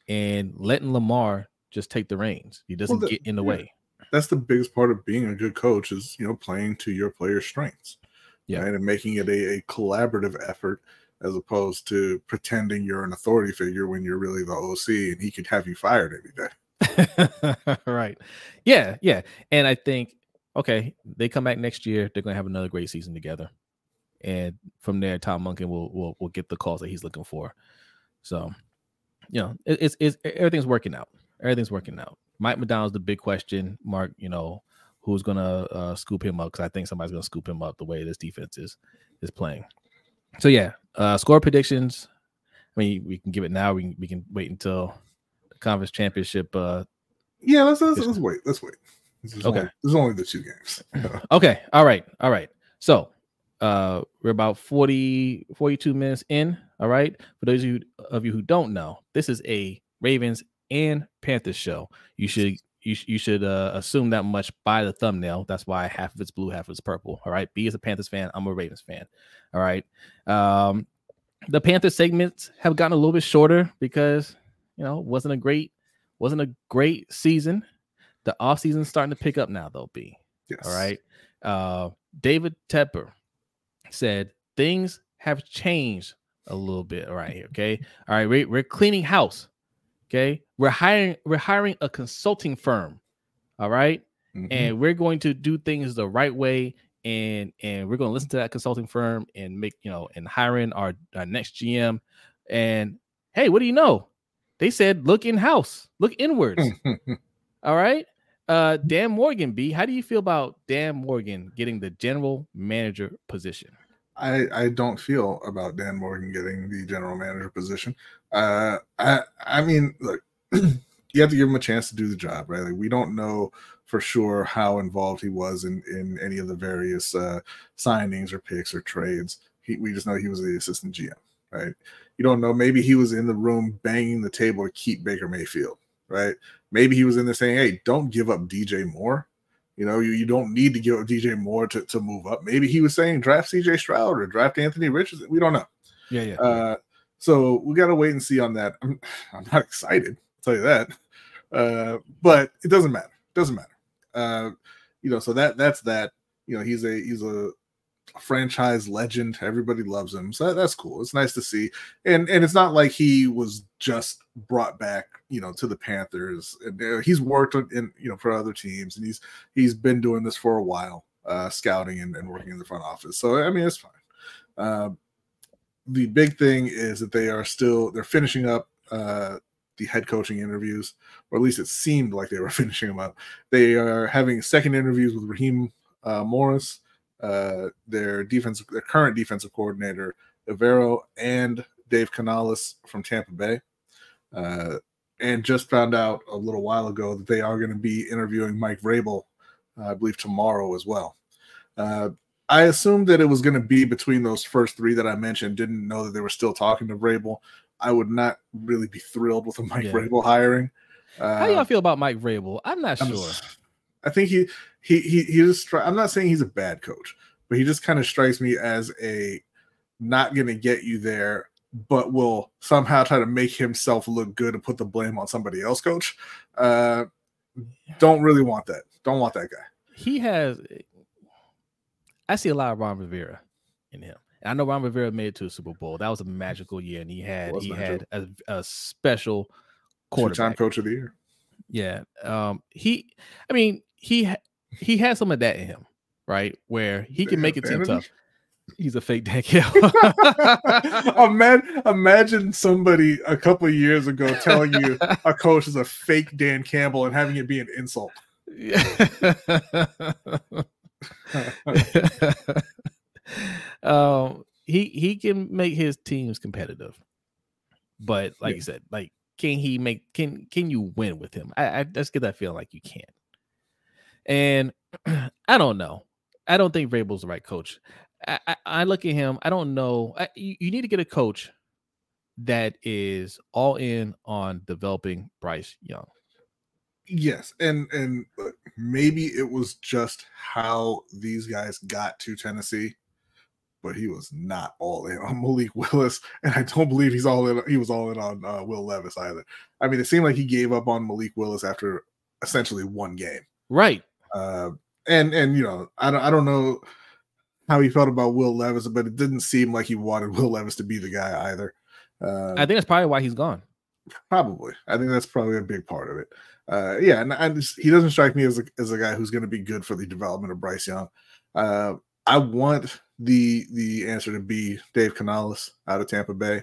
and letting Lamar just take the reins. He doesn't the- get in the yeah. way. That's the biggest part of being a good coach is you know playing to your players' strengths, Yeah. right? and making it a, a collaborative effort as opposed to pretending you're an authority figure when you're really the OC and he could have you fired every day. right. Yeah, yeah. And I think okay, they come back next year, they're gonna have another great season together. And from there, Todd Monken will will, will get the calls that he's looking for. So, you know, it, it's it's everything's working out. Everything's working out. Mike Macdonald's the big question mark. You know, who's gonna uh, scoop him up? Because I think somebody's gonna scoop him up the way this defense is is playing. So yeah, uh, score predictions. I mean, we can give it now. We can we can wait until the conference championship uh, Yeah, let's let's, let's wait. Let's wait. This is Okay. only, this only the two games. Okay. All right. All right. So uh we're about 40 42 minutes in. All right. For those of you of you who don't know, this is a Ravens and Panthers show. You should you, you should uh, assume that much by the thumbnail. That's why half of it's blue, half of it's purple. All right. B is a Panthers fan. I'm a Ravens fan. All right. Um the Panthers segments have gotten a little bit shorter because you know wasn't a great wasn't a great season. The off season's starting to pick up now, though. B. Yes. All right. Uh, David Tepper said things have changed a little bit right here. Okay. All right. We're, we're cleaning house. Okay. We're hiring, we're hiring a consulting firm. All right. Mhm. And we're going to do things the right way. And and we're going to listen to that consulting firm and make, you know, and hiring our, our next GM. And hey, what do you know? They said look in house, look inwards. All right. Uh Dan Morgan B, how do you feel about Dan Morgan getting the general manager position? I I don't feel about Dan Morgan getting the general manager position. Uh, I I mean, look, you have to give him a chance to do the job, right? Like we don't know for sure how involved he was in in any of the various uh, signings or picks or trades. He, we just know he was the assistant GM, right? You don't know. Maybe he was in the room banging the table to keep Baker Mayfield, right? Maybe he was in there saying, "Hey, don't give up DJ Moore." You know, you, you don't need to give up DJ Moore to, to move up. Maybe he was saying draft CJ Stroud or draft Anthony Richardson. We don't know. Yeah, yeah. Uh, so we got to wait and see on that. I'm, I'm not excited, tell you that. Uh, but it doesn't matter. It doesn't matter. Uh, you know, so that that's that. You know, he's a he's a franchise legend. Everybody loves him, so that, that's cool. It's nice to see. And and it's not like he was just brought back, you know, to the Panthers. Uh, he's worked in you know for other teams, and he's he's been doing this for a while, uh, scouting and, and working in the front office. So I mean, it's fine. Uh, the big thing is that they are still they're finishing up uh, the head coaching interviews, or at least it seemed like they were finishing them up. They are having second interviews with Raheem uh, Morris, uh, their defensive, their current defensive coordinator, Evero, and Dave Canales from Tampa Bay. Uh, and just found out a little while ago that they are going to be interviewing Mike Vrabel, uh, I believe tomorrow as well. Uh, I assumed that it was going to be between those first three that I mentioned. Didn't know that they were still talking to Vrabel. I would not really be thrilled with a Mike Yeah. Vrabel hiring. Uh, How y'all feel about Mike Vrabel? I'm not I'm- sure. I think he he he he just. stri- I'm not saying he's a bad coach, but he just kind of strikes me as a not going to get you there but will somehow try to make himself look good and put the blame on somebody else. Coach, uh, don't really want that. Don't want that guy. He has. I see a lot of Ron Rivera in him. I know Ron Rivera made it to a Super Bowl. That was a magical year, and he had he magical. had a, a special quarterback. Two-time coach of the year. Yeah. Um. He. I mean, he he has some of that in him, right? Where he can make it too tough. He's a fake Dan Campbell. imagine, imagine somebody a couple of years ago telling you a coach is a fake Dan Campbell and having it be an insult. um, he he can make his teams competitive, but like yeah. you said, like can he make can can you win with him? I, I just get that feeling like you can't. And I don't know. I don't think Vrabel's the right coach. I, I, I look at him. I don't know. I, you, you need to get a coach that is all in on developing Bryce Young. Yes, and and maybe it was just how these guys got to Tennessee, but he was not all in on Malik Willis, and I don't believe he's all in. He was all in on uh, Will Levis either. I mean, it seemed like he gave up on Malik Willis after essentially one game. Right. Uh, and and you know, I don't I don't know how he felt about Will Levis, but it didn't seem like he wanted Will Levis to be the guy either. Uh, I think that's probably why he's gone. Probably, I think that's probably a big part of it. Uh, yeah, and, just, he doesn't strike me as a, as a guy who's going to be good for the development of Bryce Young. Uh, I want the the answer to be Dave Canales out of Tampa Bay.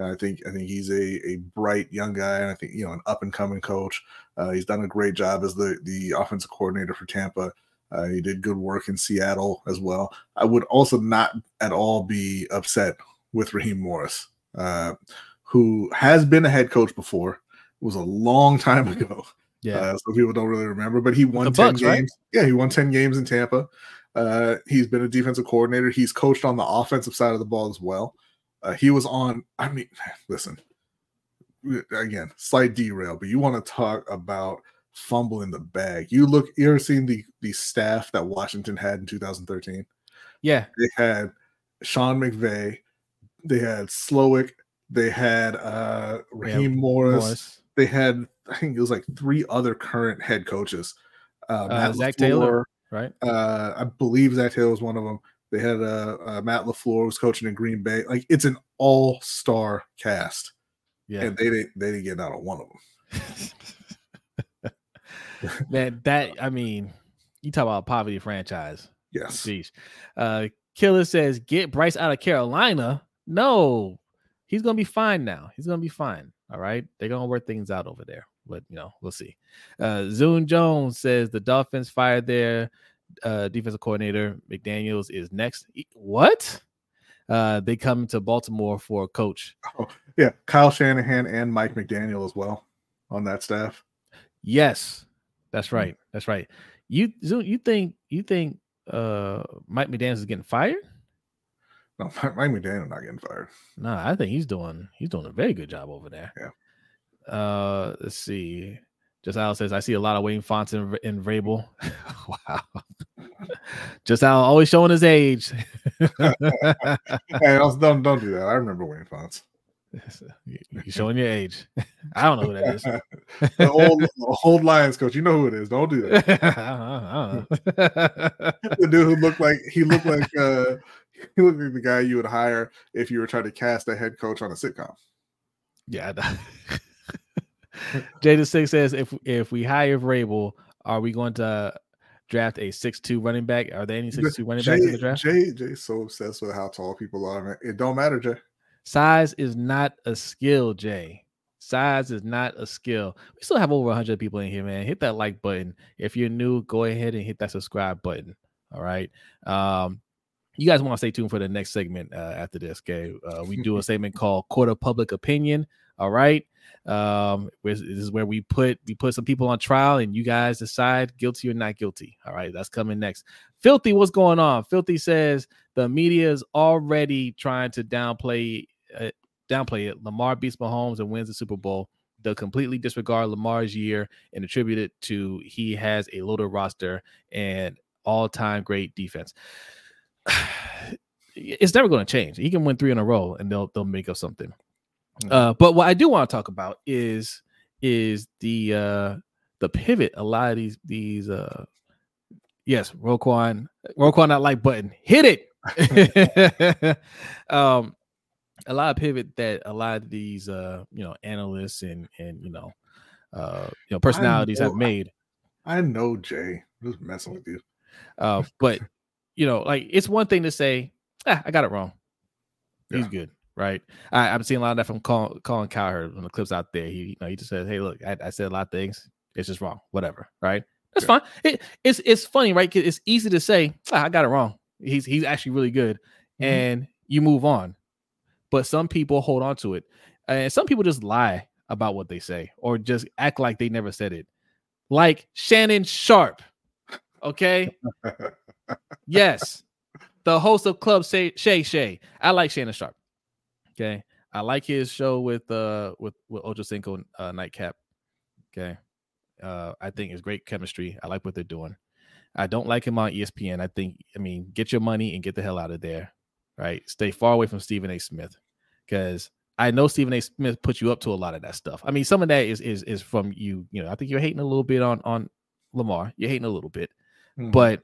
I think I think he's a, a bright young guy, and I think you know an up and coming coach. Uh, he's done a great job as the the offensive coordinator for Tampa. Uh, he did good work in Seattle as well. I would also not at all be upset with Raheem Morris, uh, who has been a head coach before. It was a long time ago. Yeah. Uh, so people don't really remember, but he won 10 Bucks, games. Right? Yeah, he won 10 games in Tampa. Uh, he's been a defensive coordinator. He's coached on the offensive side of the ball as well. Uh, he was on, I mean, listen, again, slight derail, but you want to talk about fumbling the bag. You look, you ever seen the the staff that Washington had in 2013? Yeah, they had Sean McVay, they had Slowik, they had uh Raheem yeah, Morris, Morris, they had I think it was like three other current head coaches. Uh, uh Zac LaFleur, Taylor, right? Uh, I believe Zac Taylor was one of them. They had uh, uh, Matt LaFleur was coaching in Green Bay. Like it's an all star cast. Yeah, and they didn't they didn't get out of one of them. Man, that I mean, you talk about poverty franchise. Yes. Jeez. Uh Killer says, get Bryce out of Carolina. No, he's gonna be fine now. He's gonna be fine. All right. They're gonna work things out over there. But you know, we'll see. Uh Zune Jones says the Dolphins fired their uh defensive coordinator. McDaniels is next. What? Uh they come to Baltimore for a coach. Oh, yeah, Kyle Shanahan and Mike McDaniel as well on that staff. Yes, that's mm. right. That's right. You you think you think uh Mike McDaniels is getting fired? No, Mike McDaniel not getting fired. No, nah, I think he's doing he's doing a very good job over there. Yeah. Uh, let's see. Just Al says I see a lot of Wayne Fontes in, in Vrabel. wow. Just Al always showing his age. hey, don't don't do that. I remember Wayne Fontes. You're showing your age. I don't know who that is. the old the old Lions coach. You know who it is. Don't do that. the dude who looked like he looked like uh he looked like the guy you would hire if you were trying to cast a head coach on a sitcom. Yeah. Jada Six says if if we hire Vrabel, are we going to draft a six two running back? Are there any six two running backs in the draft? Jay Jay's so obsessed with how tall people are, man. It don't matter, Jay. Size is not a skill, Jay. Size is not a skill. We still have over 100 people in here, man. Hit that like button. If you're new, go ahead and hit that subscribe button. All right. Um, you guys want to stay tuned for the next segment uh, after this, okay? Uh, we do a segment called Court of Public Opinion. All right. Um, this is where we put we put some people on trial and you guys decide guilty or not guilty. All right, that's coming next. Filthy, what's going on? Filthy says the media is already trying to downplay uh, downplay it. Lamar beats Mahomes and wins the Super Bowl. They'll completely disregard Lamar's year and attribute it to he has a loaded roster and all-time great defense. it's never going to change. He can win three in a row, and they'll they'll make up something. Mhm. Uh, but what I do want to talk about is is the uh the pivot. A lot of these these uh yes, Roquan Roquan that like button hit it. um, a lot of pivot that a lot of these uh you know analysts and and you know uh you know personalities have know- made. I know Jay. I'm just messing with you. Uh, but you know, like it's one thing to say, ah, I got it wrong. He's Yeah. good, right? I, I'm seeing a lot of that from Colin, Colin Cowherd when the clips out there. He, you know, he just says, "Hey, look, I, I said a lot of things. It's just wrong. Whatever, right? That's Yeah. fine. It, it's it's funny, right? 'Cause It's easy to say, ah, I got it wrong. He's he's actually really good, Mhm. and you move on. But some people hold on to it, and some people just lie about what they say or just act like they never said it, like Shannon Sharpe. Okay. yes, the host of Club Shay Shay Shay. I like Shannon Sharpe. Okay, I like his show with uh with with Ocho Cinco uh, Nightcap. Okay, uh, I think it's great chemistry. I like what they're doing. I don't like him on ESPN. I think I mean get your money and get the hell out of there. Right, stay far away from Stephen A. Smith because I know Stephen A. Smith put you up to a lot of that stuff. I mean, some of that is is is from you. You know, I think you're hating a little bit on on Lamar. You're hating a little bit. Mhm. But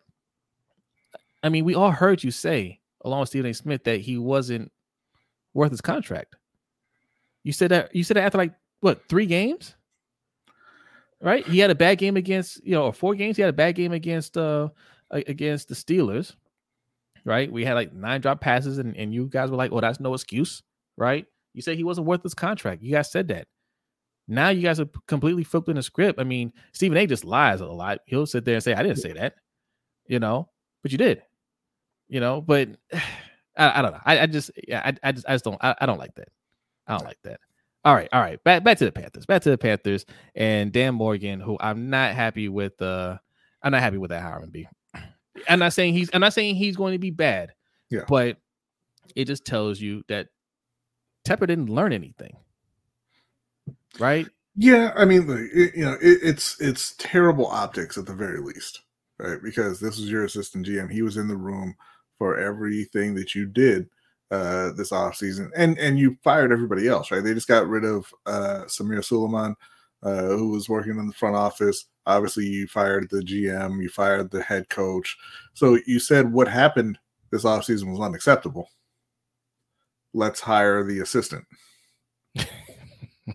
I mean, we all heard you say, along with Stephen A. Smith, that he wasn't worth his contract. You said that you said that after like what three games, right? He had a bad game against you know, or four games. He had a bad game against uh against the Steelers, right? We had like nine drop passes, and, and you guys were like, "Oh, that's no excuse," right? You said he wasn't worth his contract. You guys said that. Now you guys are completely flipping the script. I mean, Stephen A. just lies a lot. He'll sit there and say, "I didn't say that," you know, but you did, you know. But I, I don't know. I, I just, yeah, I, I just, I just don't, I, I don't like that. I don't like that. All right, all right. Back, back to the Panthers. Back to the Panthers and Dan Morgan, who I'm not happy with. Uh, I'm not happy with that hiring. B. I'm not saying he's, I'm not saying he's going to be bad. Yeah. but it just tells you that Tepper didn't learn anything, right? Yeah, I mean, it, you know, it, it's it's terrible optics at the very least, right? Because this was your assistant GM. He was in the room for everything that you did uh this offseason. And and you fired everybody else, right? They just got rid of uh Samir Suleiman, uh, who was working in the front office. Obviously, you fired the GM, you fired the head coach. So you said what happened this offseason was unacceptable. Let's hire the assistant.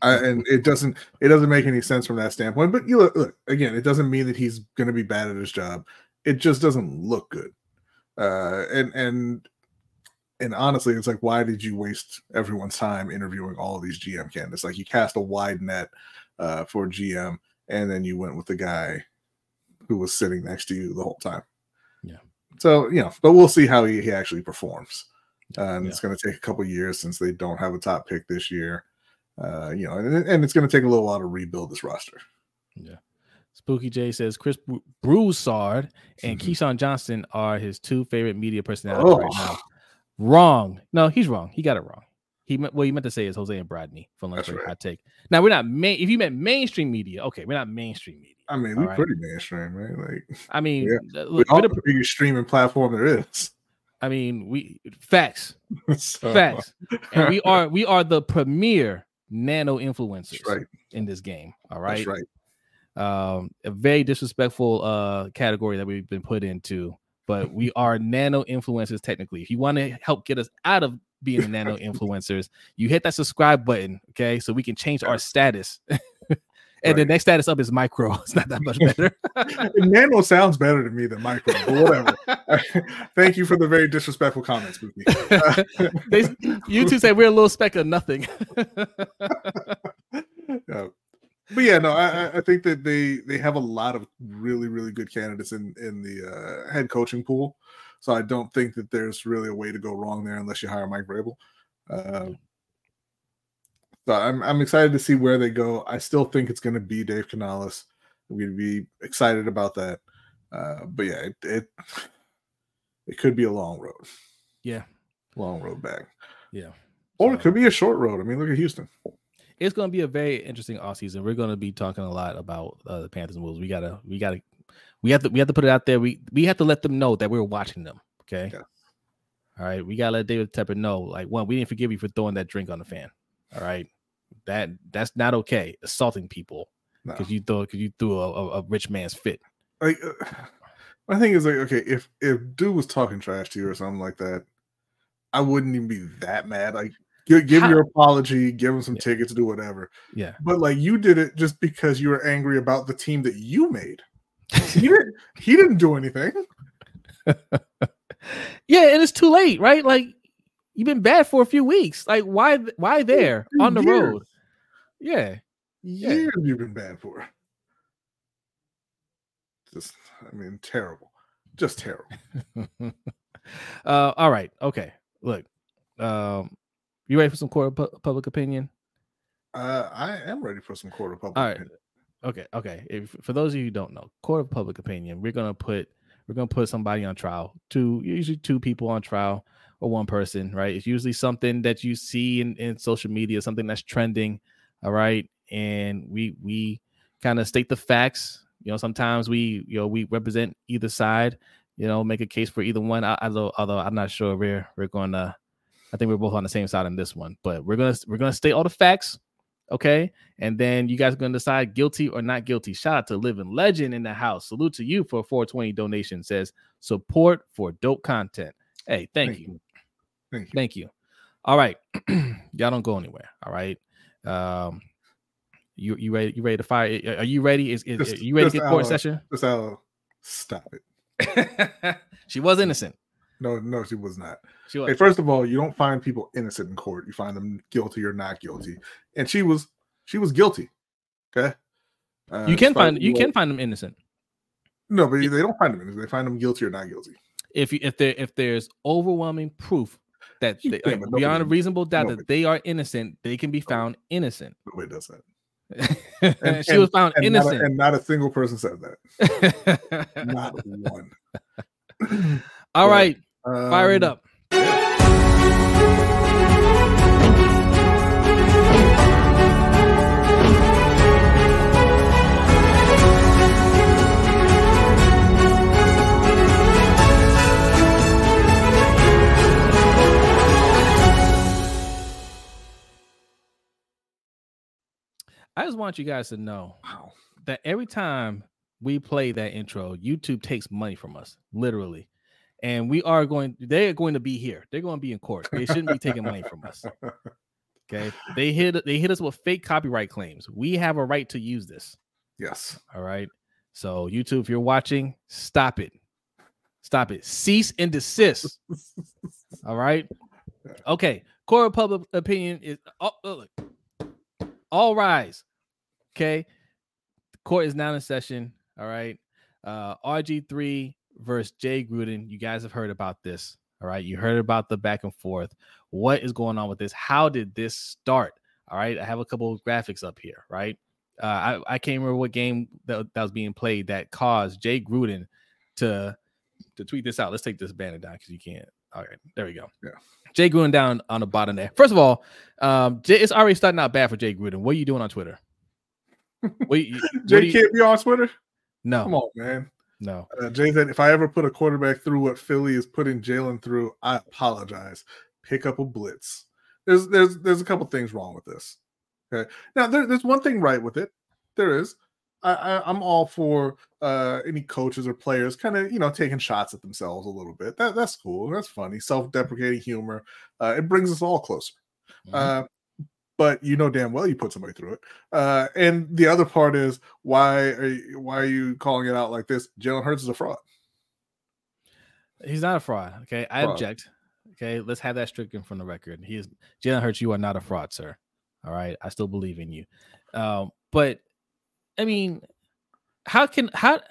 I, and it doesn't it doesn't make any sense from that standpoint. But you look, look again, it doesn't mean that he's going to be bad at his job. It just doesn't look good. Uh, and and and honestly, it's like, why did you waste everyone's time interviewing all of these GM candidates? Like you cast a wide net uh, for GM, and then you went with the guy who was sitting next to you the whole time. Yeah. So you know, but we'll see how he, he actually performs. Uh, and Yeah. it's going to take a couple years since they don't have a top pick this year. Uh, you know, and, and it's going to take a little while to rebuild this roster. Spooky J says Chris Bru- Broussard and Mhm. Keyshawn Johnson are his two favorite media personalities right now. Oh, Wrong. No, he's wrong. He got it wrong. He meant what he meant to say is Jose and Brodny from That's Lunch Break right. Hot Take. Now we're not main. If you meant mainstream media, okay, we're not mainstream media. I mean, we're right. pretty mainstream, right? Like, I mean, Yeah. we look, are we're the the- biggest streaming platform there is. I mean, we facts, So, facts, and we are we are the premier nano influencers right. in this game. All right, That's right. Um a very disrespectful uh category that we've been put into but we are nano influencers technically. If you want to help get us out of being nano influencers you hit that subscribe button okay? So we can change our status. And the next status up is micro. It's not that much better. Nano sounds better to me than micro, but whatever. Thank you for the very disrespectful comments, Spooky. they youtube say we're a little speck of nothing. But yeah, no, I, I- think that they they have a lot of really really good candidates in in the uh, head coaching pool. So I don't think that there's really a way to go wrong there unless you hire Mike Vrabel. Uh, so I'm I'm excited to see where they go. I still think it's going to be Dave Canales. To be excited about that. Uh, but yeah, it, it it could be a long road, yeah long road back, yeah or it could be a short road. I mean, look at Houston. It's going to be a very interesting offseason. We're going to be talking a lot about uh, the Panthers and Wolves. We gotta, we gotta, we have to, we have to put it out there. We we have to let them know that we're watching them. Okay. All right, we gotta let David Tepper know. Like, one, we didn't forgive you for throwing that drink on the fan. All right, that that's not okay. Assaulting people No. because you throw because you threw a, a, a rich man's fit. Like, uh, my thing is like, okay, if if dude was talking trash to you or something like that, I wouldn't even be that mad. Like, give, give How- your apology, give him some Yeah. tickets, do whatever. Yeah, But like, you did it just because you were angry about the team that you made. He didn't. he didn't do anything. yeah, and it's too late, right? Like, you've been bad for a few weeks. Like, why why there on the years. road? Yeah, Years you've been bad for. Just, I mean, terrible. Just terrible. uh, all right, okay. Look, um, you ready for some court of pu- public opinion? Uh, I am ready for some court of public. All right. opinion. Okay, okay. If for those of you who don't know, court of public opinion, we're gonna put we're gonna put somebody on trial. Two usually two people on trial or one person, right? It's usually something that you see in, in social media, something that's trending. All right. And we we kind of state the facts. You know, sometimes we you know we represent either side, you know, make a case for either one. I- Although although I'm not sure we're we're gonna I think we're both on the same side in this one, but we're gonna we're gonna state all the facts. Okay. And then you guys are to decide guilty or not guilty. Shout out to Living Legend in the house. Salute to you for a 420 donation. Says support for dope content. Hey, thank, you. Thank you. Thank you. All right. Y'all don't go anywhere. All right. Um, you you ready? You ready to fire? Are you ready? Is, is Just- you ready to get court session? Just uh, stop it. she was innocent. No, no, she was not. She was. Hey, first of all, you don't find people innocent in court. You find them guilty or not guilty. And she was, she was guilty. Okay. Uh, you can find you can find them innocent No, but they don't find them innocent. They find them guilty or not guilty. if you if there if there's overwhelming proof that they, can, like, beyond a reasonable doubt nobody- that they are innocent, they can be found innocent. Nobody does that. And she was found and Not a, innocent. and not a single person said that. Not one. All But, right, fire it Um, up. I just want you guys to know that every time we play that intro, YouTube takes money from us, literally. And we are going, they're going to be here. They're going to be in court. They shouldn't be taking money from us. Okay. They hit they hit us with fake copyright claims. We have a right to use this. Yes. All right. So, YouTube, if you're watching, stop it. Stop it. Cease and desist. All right. Okay. Court of public opinion is oh, oh, look. all rise. Okay. The court is now in session. All right. Uh RG3 versus Jay Gruden. You guys have heard about this. All right. You heard about the back and forth. What is going on with this? How did this start? All right. I have a couple of graphics up here. Right. Uh, I, I can't remember what game that, that was being played that caused Jay Gruden to to tweet this out. Let's take this banner down because you can't. All right, there we go. Yeah. Jay Gruden down on the bottom there. First of all, um, Jay, it's already starting out bad for Jay Gruden. What are you doing on Twitter? What you, what Jay do you- can't be on Twitter. no, Come on, man. No. Uh, Jay said, if I ever put a quarterback through what Philly is putting Jalen through, I apologize. Pick up a blitz. There's there's there's a couple things wrong with this. Okay. Now there, there's one thing right with it. There is. I, I I'm all for uh any coaches or players kind of you know taking shots at themselves a little bit. That that's cool. That's funny. Self-deprecating humor. Uh, it brings us all closer. Mhm. Uh, but you know damn well you put somebody through it. Uh, and the other part is why are you, why are you calling it out like this? Jalen Hurts is a fraud. He's not a fraud. Okay, I Fraud. object. Okay, let's have that stricken from the record. He is Jalen Hurts. You are not a fraud, sir. All right, I still believe in you. Um, but I mean, how can how?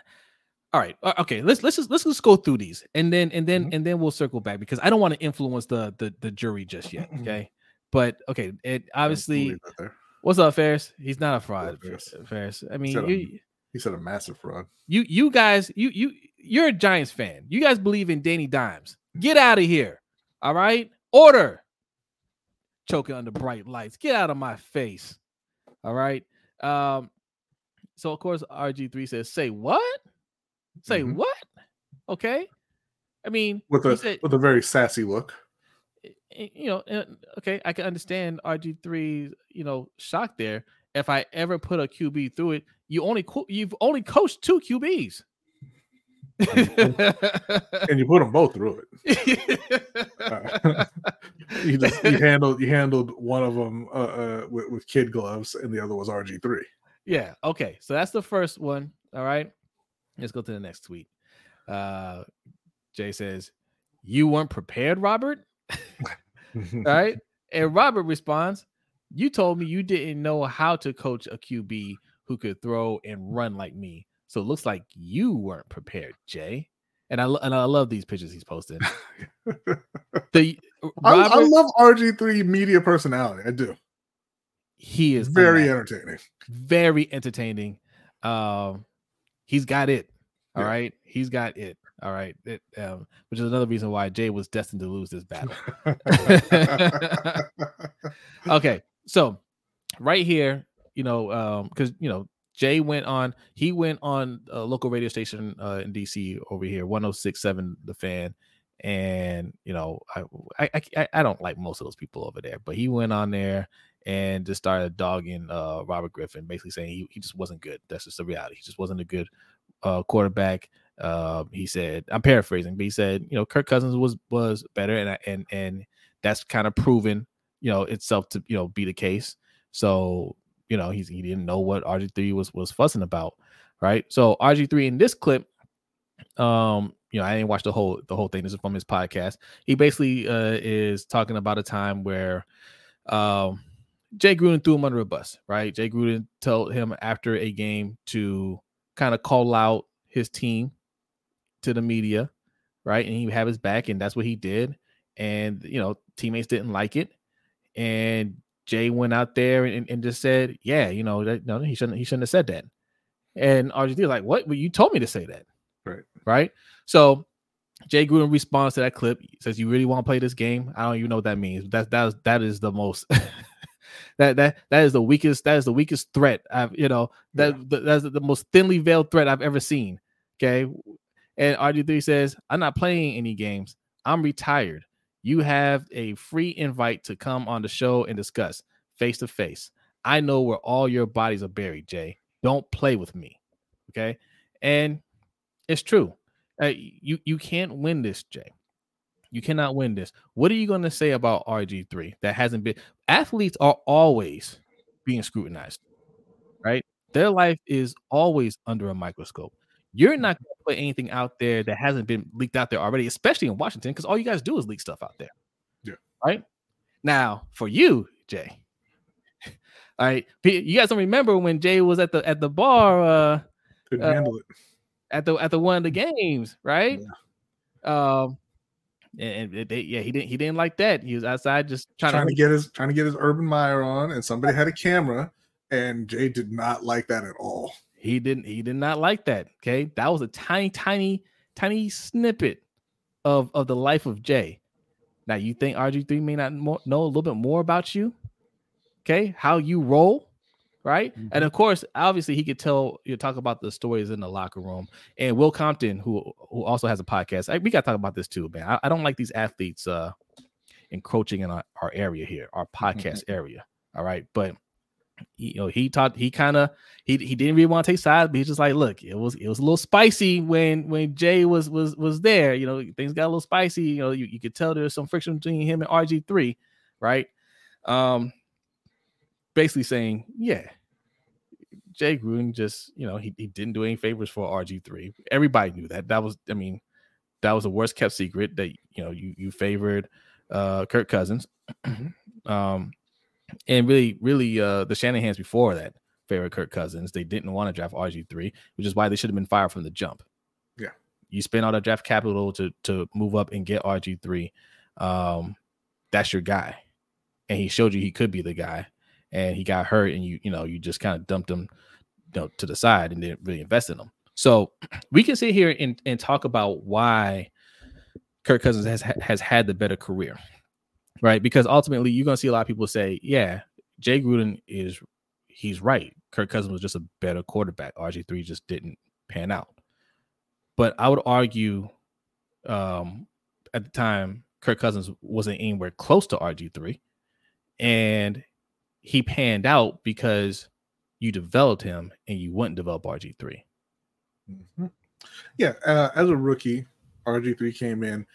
All right, uh, okay. Let's let's just let's just go through these, and then and then Mhm. and then we'll circle back because I don't want to influence the the the jury just yet. Okay, but okay, it obviously. believe that there. What's up, Ferris? He's not a fraud, Ferris? Ferris. I mean, Said you, He said a massive fraud. you you guys you you you're a Giants fan. You guys believe in Danny Dimes. Get out of here. All right? Order. Choking under bright lights. Get out of my face. All right. Um so of course RG3 says, say what? Say Mhm. what? Okay. I mean, with a said- with a very sassy look. Eh, you know, eh, okay, I can understand RG3, you know, shock there. If I ever put a QB through it, you only co- you've only coached two QBs. and you put them both through it. Uh, you just you handled you handled one of them uh, uh, with, with kid gloves, and the other was RG three. yeah, okay. So that's the first one. All right. Let's go to the next tweet. Uh Jay says, You weren't prepared, Robert? All right. And Robert responds, You told me you didn't know how to coach a QB who could throw and run like me. So it looks like you weren't prepared, Jay. And I and I love these pictures he's posting. The I, Robert, I love RG three media personality. I do. he is very entertaining. very entertaining. Um, he's got it. All right, Yeah. he's got it. All right, it, um, which is another reason why Jay was destined to lose this battle. okay, so right here, you know, um, because you know, Jay went on, he went on a local radio station uh, in DC over here, 1067 The Fan. And you know, I, I I I don't like most of those people over there, but he went on there and just started dogging uh Robert Griffin, basically saying he, he just wasn't good. That's just the reality. He just wasn't a good uh quarterback. Uh, he said, I'm paraphrasing, but he said, you know, Kirk Cousins was was better, and and and that's kind of proven, you know, itself to you know be the case. So you know, he's he didn't know what RG3 was was fussing about, right? So RG3 in this clip, um, you know, I didn't watch the whole the whole thing. This is from his podcast. He basically uh is talking about a time where um Jay Gruden threw him under a bus, right? Jay Gruden told him after a game to kind of call out his team to the media, right? And he would have his back, and that's what he did. And you know, teammates didn't like it, and Jay went out there and, and just said, "Yeah, you know, that, no, he shouldn't. He shouldn't have said that." And RG3 was like, "What? Well, you told me to say that." Right. Right. So Jay Gruden responds to that clip. He says, "You really want to play this game? I don't even know what that means. That that is that is the most that that that is the weakest. That is the weakest threat I've you know that that- that's the most thinly veiled threat I've ever seen. Okay, and RG3 says, "I'm not playing any games. I'm retired. You have a free invite to come on the show and discuss face to face. I know where all your bodies are buried, Jay. Don't play with me." Okay, and it's true. Uh, you you can't win this, Jay. You cannot win this. What are you going to say about RG3 that hasn't been? Athletes are always being scrutinized, right? Their life is always under a microscope. You're not going to put anything out there that hasn't been leaked out there already, especially in Washington, because all you guys do is leak stuff out there. Yeah. Right. Now, for you, Jay. All right. You guys don't remember when Jay was at the at the bar uh Couldn't Uh, handle it. at the at the one of the games, right? Yeah. Um, and, and they, yeah, he didn't he didn't like that. He was outside just trying, Trying to to. get his trying to get his Urban Meyer on, and somebody had a camera, and Jay did not like that at all. He didn't he did not like that. Okay, that was a tiny, tiny, tiny snippet of of the life of Jay. Now you think RG three may not more, know a little bit more about you? Okay, how you roll, right? And of course, obviously, he could tell you talk about the stories in the locker room. And Will Compton, who who also has a podcast, I, we got to talk about this too, man. I, I don't like these athletes uh encroaching in our, our area here, our podcast area. All right, but you know, he taught he kind of he he didn't really want to take sides, but he's just like, look, it was it was a little spicy when when Jay was was was there. You know, things got a little spicy. You know, you, you could tell there's some friction between him and RG three, right? Um, basically saying, yeah, Jay Gruden just you know he, he didn't do any favors for RG three. Everybody knew that. That was I mean that was the worst kept secret that you know you you favored uh Kirk Cousins. um and really, really, uh, the Shanahan's before that favored Kirk Cousins. They didn't want to draft RG three, which is why they should have been fired from the jump. Yeah. you spend all that draft capital to to move up and get RG three. Um, that's your guy, and he showed you he could be the guy, and he got hurt, and you you know you just kind of dumped him, you know, to the side and didn't really invest in him. So we can sit here and and talk about why Kirk Cousins has has had the better career right? Because ultimately, you're gonna see a lot of people say, "Yeah, Jay Gruden is he's right. Kirk Cousins was just a better quarterback. RG three just didn't pan out." But I would argue um, at the time, Kirk Cousins wasn't anywhere close to RG3. And he panned out because you developed him and you wouldn't develop RG3. Mm-hmm. Yeah, uh, as a rookie, RG3 came in.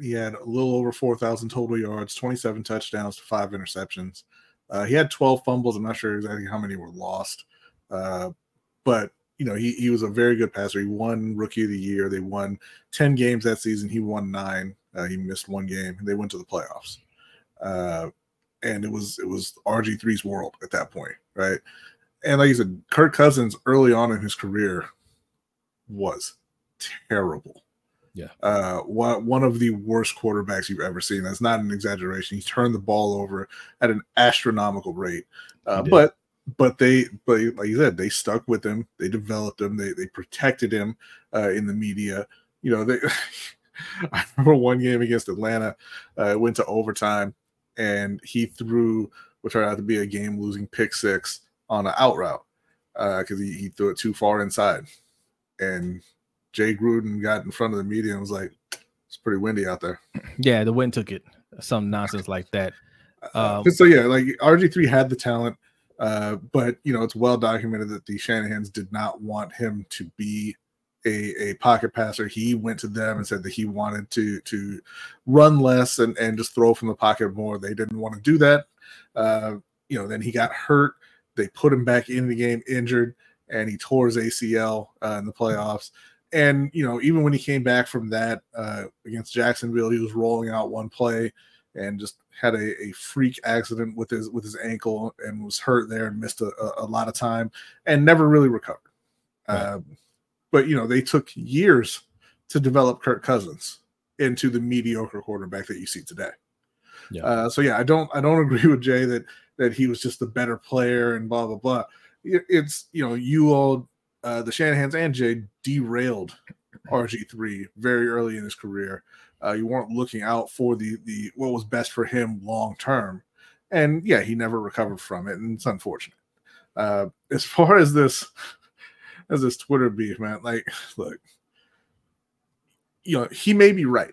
He had a little over 4,000 total yards, 27 touchdowns, five interceptions. Uh, he had 12 fumbles. I'm not sure exactly how many were lost. Uh, but, you know, he, he was a very good passer. He won Rookie of the Year. They won 10 games that season. He won nine. Uh, he missed one game. They went to the playoffs. Uh, and it was it was RG3's world at that point, right? And like you said, Kirk Cousins early on in his career was terrible. Yeah. Uh, one, one of the worst quarterbacks you've ever seen. That's not an exaggeration. He turned the ball over at an astronomical rate. Uh, but but they but like you said, they stuck with him. They developed him. They they protected him uh, in the media. You know, they. I remember one game against Atlanta. Uh, went to overtime, and he threw what turned out to be a game-losing pick six on an out route because uh, he, he threw it too far inside, and Jay Gruden got in front of the media and was like, "It's pretty windy out there." Yeah, the wind took it. Some nonsense like that. Um, so yeah, like RG three had the talent, uh, but you know it's well documented that the Shanahan's did not want him to be a, a pocket passer. He went to them and said that he wanted to to run less and and just throw from the pocket more. They didn't want to do that. Uh, you know, then he got hurt. They put him back in the game injured, and he tore his ACL uh, in the playoffs and you know, even when he came back from that uh, against Jacksonville, he was rolling out one play and just had a, a, freak accident with his with his ankle and was hurt there and missed a, a lot of time and never really recovered. Right. Uh, but you know, they took years to develop Kirk Cousins into the mediocre quarterback that you see today. Yeah. Uh, so yeah, I don't I don't agree with Jay that that he was just a better player and blah blah blah. It's you know you all uh, the Shanahan's and Jay derailed RG3 very early in his career. Uh, you weren't looking out for the the what was best for him long term, and yeah, he never recovered from it, and it's unfortunate. Uh, as far as this as this Twitter beef, man, like, look, you know, he may be right.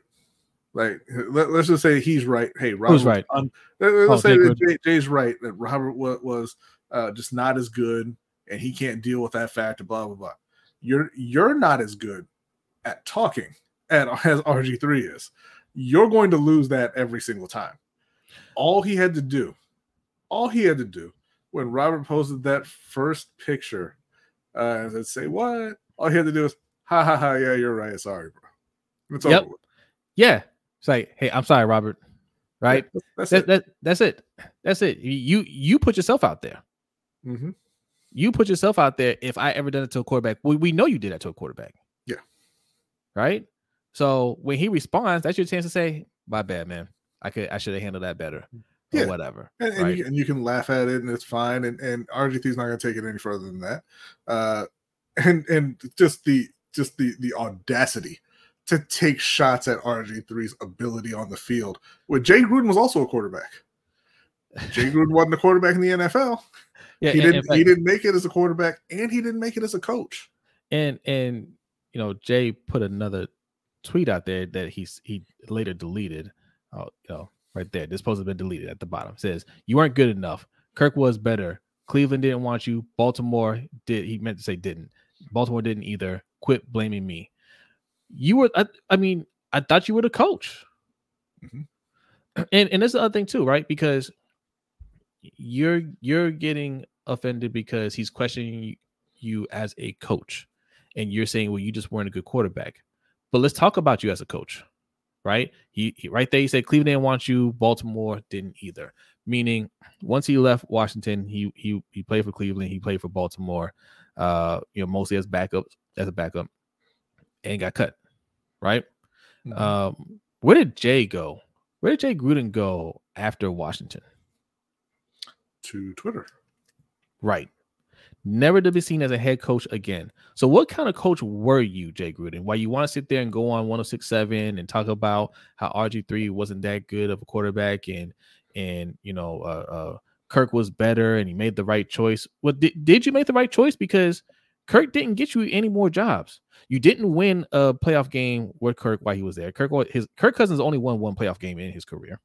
Like, let, us just say he's right. Hey, Robert, who's right? Un- let, us oh, say that Jay, Jay's right that Robert was, was uh, just not as good and he can't deal with that factor, blah blah blah. You're you're not as good at talking at, as RG3 is. You're going to lose that every single time. All he had to do, all he had to do when Robert posted that first picture, uh, and say, What? All he had to do is, ha ha ha, yeah, you're right. Sorry, bro. It's yep. Yeah. It's like, hey, I'm sorry, Robert. Right? Yeah, that's, that, it. That, that's it. That's it. You you put yourself out there. Mm-hmm you put yourself out there. If I ever done it to a quarterback, we, we know you did that to a quarterback. Yeah. Right. So when he responds, that's your chance to say, "My bad, man. I could I should have handled that better." Or yeah. whatever. And, and, right? you, and, you, can laugh at it and it's fine. And and RG3 is not going to take it any further than that. Uh, and and just the just the the audacity to take shots at RG3's ability on the field. When Jay Gruden was also a quarterback. Jay Gruden wasn't a quarterback in the NFL. Yeah, he didn't. He didn't make it as a quarterback, and he didn't make it as a coach. And and you know, Jay put another tweet out there that he's he later deleted. Oh, you know, right there. This post has been deleted at the bottom. It says you weren't good enough. Kirk was better. Cleveland didn't want you. Baltimore did. He meant to say didn't. Baltimore didn't either. Quit blaming me. You were. I, I mean, I thought you were the coach. Mm-hmm. And and that's the other thing too, right? Because you're you're getting offended because he's questioning you as a coach. And you're saying well you just weren't a good quarterback. But let's talk about you as a coach right? He, he right there he said cleveland didn't want you baltimore didn't either. Meaning once he left washington he he he played for cleveland he played for baltimore uh you know mostly as backup as a backup and got cut right? Mm-hmm. um where did jay go? Where did jay gruden go after washington to Twitter. Right. Never to be seen as a head coach again. So, what kind of coach were you, Jay Gruden? Why you want to sit there and go on 1067 and talk about how RG3 wasn't that good of a quarterback and, and you know, uh, uh, Kirk was better and he made the right choice. Well, did, did you make the right choice? Because Kirk didn't get you any more jobs. You didn't win a playoff game with Kirk while he was there. Kirk his Kirk Cousins only won one playoff game in his career.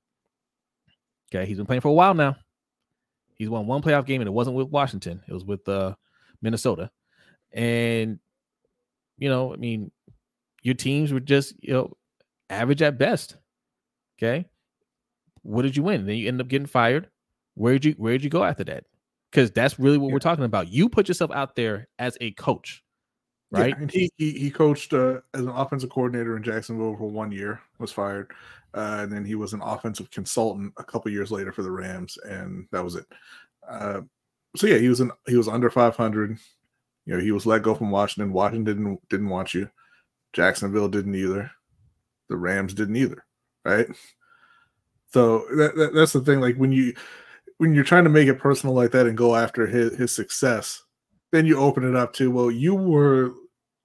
Okay, he's been playing for a while now. He's won one playoff game and it wasn't with Washington. It was with uh, Minnesota. And you know, I mean, your teams were just, you know, average at best. Okay. What did you win? Then you end up getting fired. Where did you Where did you go after that? Because that's really what we're talking about. You put yourself out there as a coach, right? Yeah, and he he, he coached uh, as an offensive coordinator in Jacksonville for one year, was fired, uh, and then he was an offensive consultant a couple years later for the Rams, and that was it. Uh, so yeah, he was in he was under 500. You know, he was let go from Washington. Washington didn't didn't want you. Jacksonville didn't either. The Rams didn't either, right? So that, that, that's the thing. Like when you when you're trying to make it personal like that and go after his, his success, then you open it up to well, you were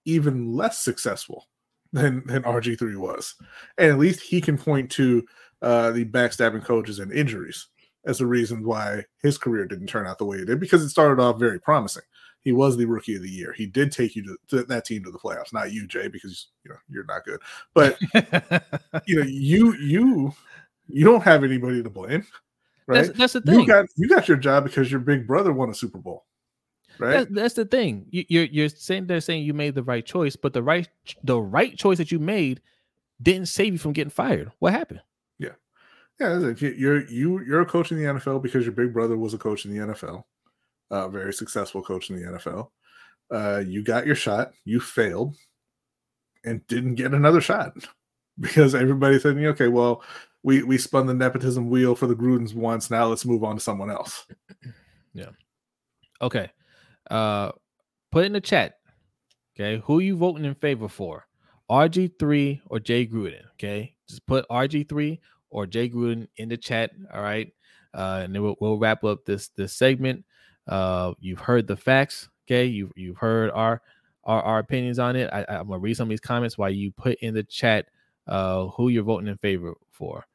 even less successful than than RG three was, and at least he can point to uh, the backstabbing coaches and injuries as the reason why his career didn't turn out the way it did because it started off very promising he was the rookie of the year. He did take you to, to, that team to the playoffs, not you, Jay, because you know you're not good. But you know, you you you don't have anybody to blame, right? That's, that's, the thing. You got you got your job because your big brother won a Super Bowl, right? That's, that's the thing. You, you're you're saying they're saying you made the right choice, but the right the right choice that you made didn't save you from getting fired. What happened? Yeah, yeah. You're you you're a coach in the NFL because your big brother was a coach in the NFL a very successful coach in the NFL. Uh, you got your shot, you failed, and didn't get another shot because everybody said, okay, well, we we spun the nepotism wheel for the Grudens once. Now let's move on to someone else. Yeah. Okay. Uh, put in the chat. Okay, who you voting in favor for? RG3 or Jay Gruden? Okay, just put RG3 or Jay Gruden in the chat. All right, uh, and then we'll, we'll wrap up this this segment. Uh, you've heard the facts. Okay, you've you've heard our our, our opinions on it. I, am gonna read some of these comments while you put in the chat uh, who you're voting in favor for.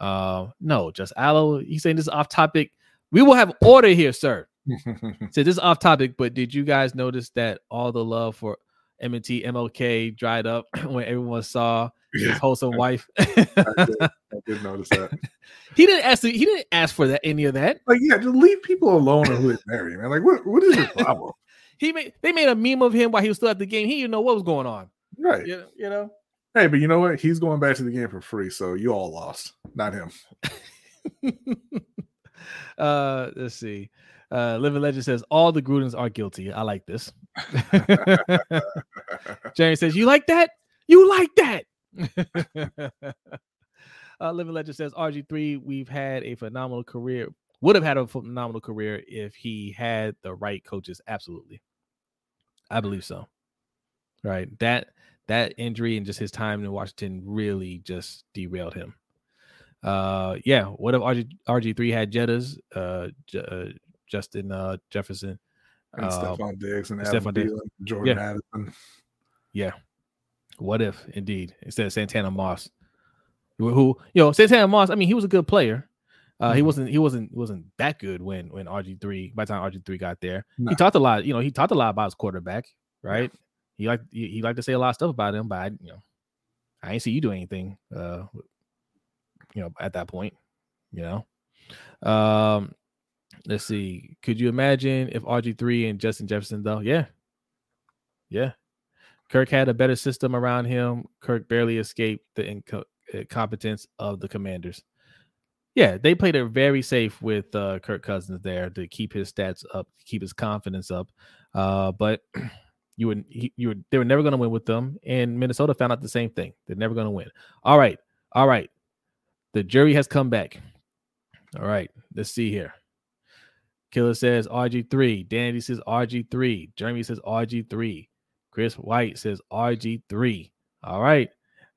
Uh, no, just Aloe. He's saying this is off topic. We will have order here, sir. so this is off topic, but did you guys notice that all the love for M&T MLK dried up when everyone saw his wholesome wife. I, did, I, did, notice that. he didn't ask. He didn't ask for that. Any of that. Like, yeah, just leave people alone who they marry, man. Like, what? What is your problem? he made. They made a meme of him while he was still at the game. He didn't know what was going on. Right. You, you know. Hey, but you know what? He's going back to the game for free, so you all lost, not him. uh, let's see. Uh, Living Legend says all the Grudens are guilty. I like this. Jerry says, "You like that? You like that?" uh, Living Legend says RG3, we've had a phenomenal career. Would have had a phenomenal career if he had the right coaches. Absolutely, I believe so. Right that that injury and just his time in Washington really just derailed him. Uh, yeah. What if RG RG three had Jettas? Uh, J- uh, Justin uh, Jefferson, and uh, Stefon Diggs and Diggs. Jordan yeah. Addison. Yeah. What if indeed instead of Santana Moss, who you know Santana Moss? I mean, he was a good player. Uh, mm-hmm. He wasn't. He wasn't. Wasn't that good when when RG three. By the time RG three got there, no. he talked a lot. You know, he talked a lot about his quarterback. Right. Yeah. He liked. He, he liked to say a lot of stuff about him, but I, you know, I ain't see you do anything. Uh, you know, at that point, you know. Um, let's see. Could you imagine if RG three and Justin Jefferson though? Yeah, yeah. Kirk had a better system around him. Kirk barely escaped the incompetence of the Commanders. Yeah, they played it very safe with uh, Kirk Cousins there to keep his stats up, keep his confidence up. Uh, but you would you were they were never going to win with them, and Minnesota found out the same thing. They're never going to win. All right, all right. The jury has come back. All right, let's see here. Killer says RG3. Danny says RG3. Jeremy says RG3. Chris White says RG3. All right.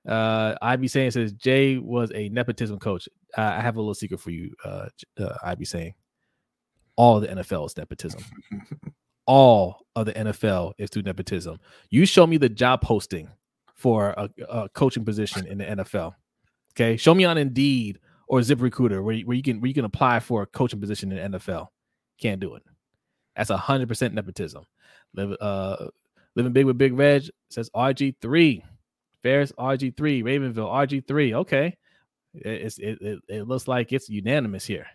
Uh, Ivy saying says Jay was a nepotism coach. Uh, I have a little secret for you, uh, uh Ivy saying. All the NFL is nepotism. All of the NFL is through nepotism. You show me the job posting for a, a coaching position in the NFL. Okay, show me on Indeed or ZipRecruiter where, where you can where you can apply for a coaching position in the NFL. Can't do it. That's a hundred percent nepotism. Live, uh, living big with Big Reg says RG three, Ferris RG three, Ravenville RG three. Okay, it, it's it, it it looks like it's unanimous here.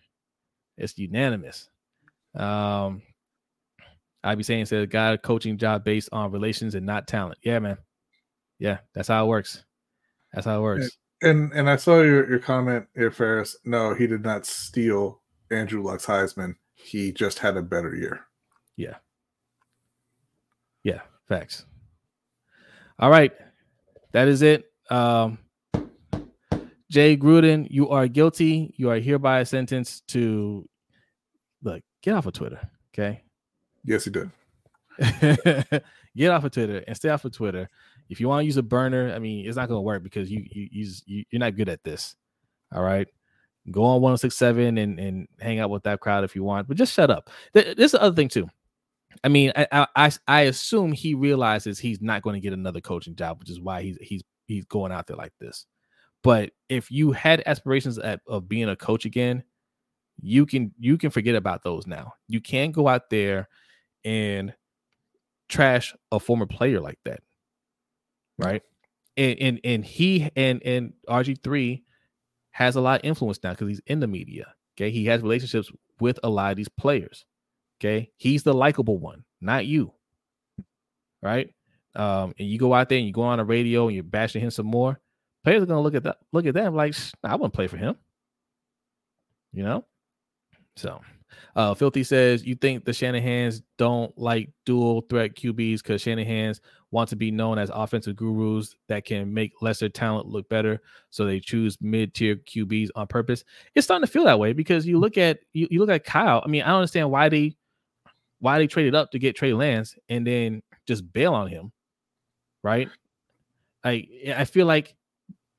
It's unanimous. Um, I'd be saying said got a coaching job based on relations and not talent. Yeah, man. Yeah, that's how it works. That's how it works. And and I saw your, your comment here, Ferris. No, he did not steal Andrew Luck's Heisman. He just had a better year. Yeah. Yeah, facts. All right. That is it. Um Jay Gruden, you are guilty. You are hereby sentenced to look, get off of Twitter. Okay. Yes, he did. get off of Twitter and stay off of Twitter. If you want to use a burner, I mean, it's not going to work because you you you you're not good at this. All right, go on 1067 and and hang out with that crowd if you want, but just shut up. This is the other thing too. I mean, I I I assume he realizes he's not going to get another coaching job, which is why he's he's he's going out there like this. But if you had aspirations at, of being a coach again, you can you can forget about those now. You can't go out there and trash a former player like that right? And and and he and and RG three has a lot of influence now because he's in the media. Okay, he has relationships with a lot of these players. Okay, he's the likable one, not you. Right? Um, and you go out there and you go on the radio and you're bashing him some more. Players are gonna look at that, look at them like, I wouldn't play for him. You know, so uh, Filthy says, You think the Shanahans don't like dual threat QBs because Shanahans want to be known as offensive gurus that can make lesser talent look better. So they choose mid tier QBs on purpose. It's starting to feel that way because you look at you, you look at Kyle. I mean, I don't understand why they why they traded up to get Trey Lance and then just bail on him. Right. I I feel like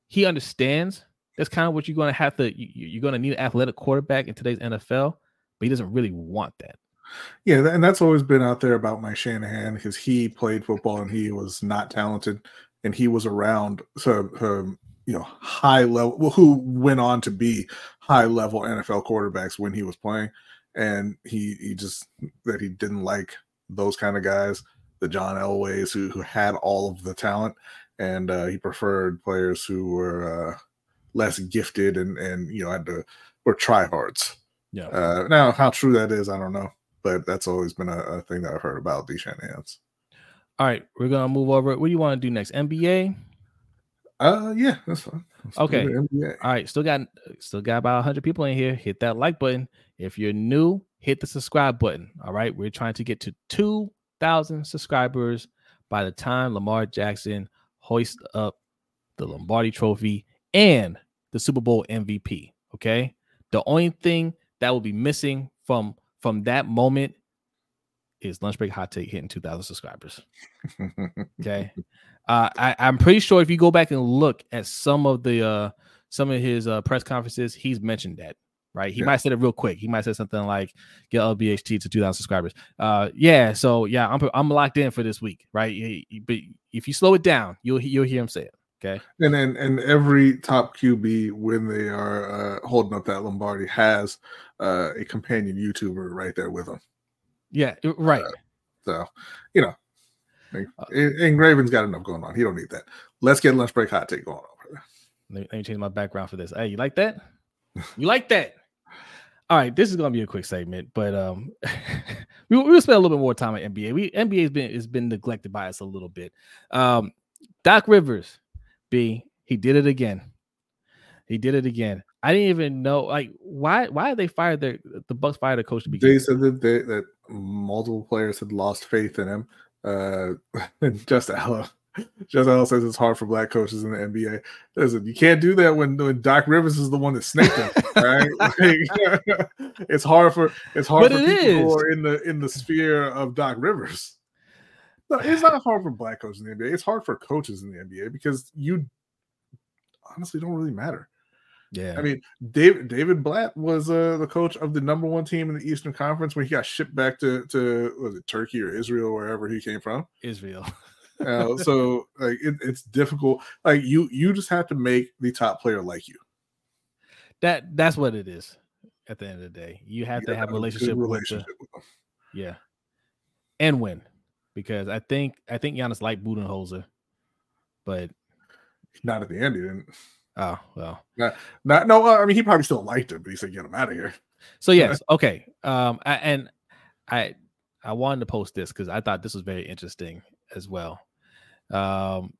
he understands that's kind of what you're going to have to you, you're going to need an athletic quarterback in today's NFL but he doesn't really want that. Yeah, and that's always been out there about Mike Shanahan because he played football and he was not talented, and he was around so um, you know high level well, who went on to be high level NFL quarterbacks when he was playing, and he he just that he didn't like those kind of guys, the John Elways who who had all of the talent, and uh, he preferred players who were uh, less gifted and and you know had to were tryhards. Yeah. Uh, now, how true that is, I don't know, but that's always been a, a thing that I've heard about these Shanahan's. All right, we're gonna move over. What do you want to do next? NBA? Uh, yeah, that's fine. Let's okay. All right, still got still got about 100 people in here. Hit that like button. If you're new, hit the subscribe button. All right, we're trying to get to 2,000 subscribers by the time Lamar Jackson hoists up the Lombardi Trophy and the Super Bowl MVP. Okay, the only thing that will be missing from from that moment is lunch break hot take hitting 2000 subscribers. Okay? Uh, I, i'm pretty sure if you go back and look at some of the uh some of his uh press conferences he's mentioned that right? He yeah. might said it real quick. He might say something like get lbht to 2000 subscribers. Uh yeah so yeah i'm i'm locked in for this week right? But if you slow it down you'll you'll hear him say it Okay. And then and every top QB when they are uh, holding up that Lombardi has uh, a companion YouTuber right there with them. Yeah, right. Uh, so you know, uh, and Graven's got enough going on. He don't need that. Let's get lunch break hot take going on. Let me, let me change my background for this. Hey, you like that? you like that? All right, this is gonna be a quick segment, but um, we, we'll spend a little bit more time at NBA. We NBA has been has been neglected by us a little bit. Um, Doc Rivers B, he did it again. He did it again. I didn't even know like why why they fired their the Bucks fired a coach to begin. They said that they, that multiple players had lost faith in him. Uh, just Ella, just Ella says it's hard for black coaches in the NBA. Listen, you can't do that when, when Doc Rivers is the one that snaked him, right? Like, it's hard for it's hard but for it people is. who are in the in the sphere of Doc Rivers. No, it's not hard for black coaches in the NBA. It's hard for coaches in the NBA because you honestly don't really matter. Yeah. I mean, David David Blatt was uh, the coach of the number one team in the Eastern Conference when he got shipped back to to was it Turkey or Israel, wherever he came from. Israel. uh, so like it, it's difficult. Like you you just have to make the top player like you. That that's what it is. At the end of the day, you have to have a relationship, relationship with, the, with them. Yeah. and win because I think I think Giannis liked Budenholzer, but Not at the end, he didn't. oh well. Not no. uh, I mean, he probably still liked it, but he said, "Get him out of here." So yes, okay. Um, I, and I I wanted to post this because I thought this was very interesting as well. Um,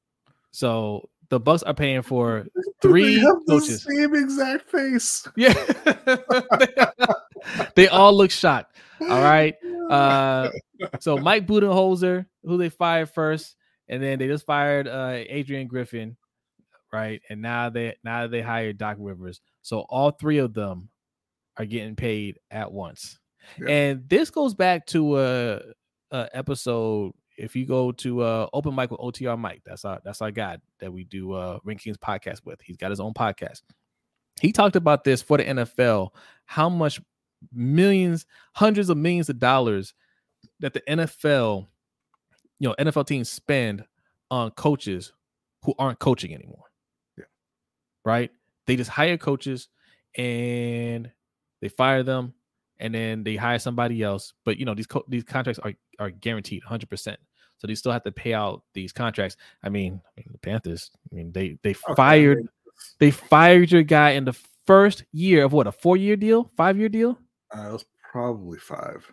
so the Bucks are paying for Three They have the coaches. same exact face. yeah, they all look shocked. All right. Uh, so Mike Budenholzer, who they fired first, and then they just fired uh, Adrian Griffin, right? And now they now they hired Doc Rivers. So all three of them are getting paid at once. Yeah. And this goes back to a, a episode. If you go to uh, Open Mic with OTR Mike, that's our that's our guy that we do uh, Ring Kings podcast with. He's got his own podcast. He talked about this for the NFL. How much millions, hundreds of millions of dollars that the NFL, you know, NFL teams spend on coaches who aren't coaching anymore. Yeah. Right? They just hire coaches and they fire them and then they hire somebody else. But you know, these co- these contracts are are guaranteed 100%. So they still have to pay out these contracts. I mean, I mean, the Panthers, I mean, they they Okay, fired they fired your guy in the first year of what, a 4-year deal, 5-year deal? Uh, it was probably five.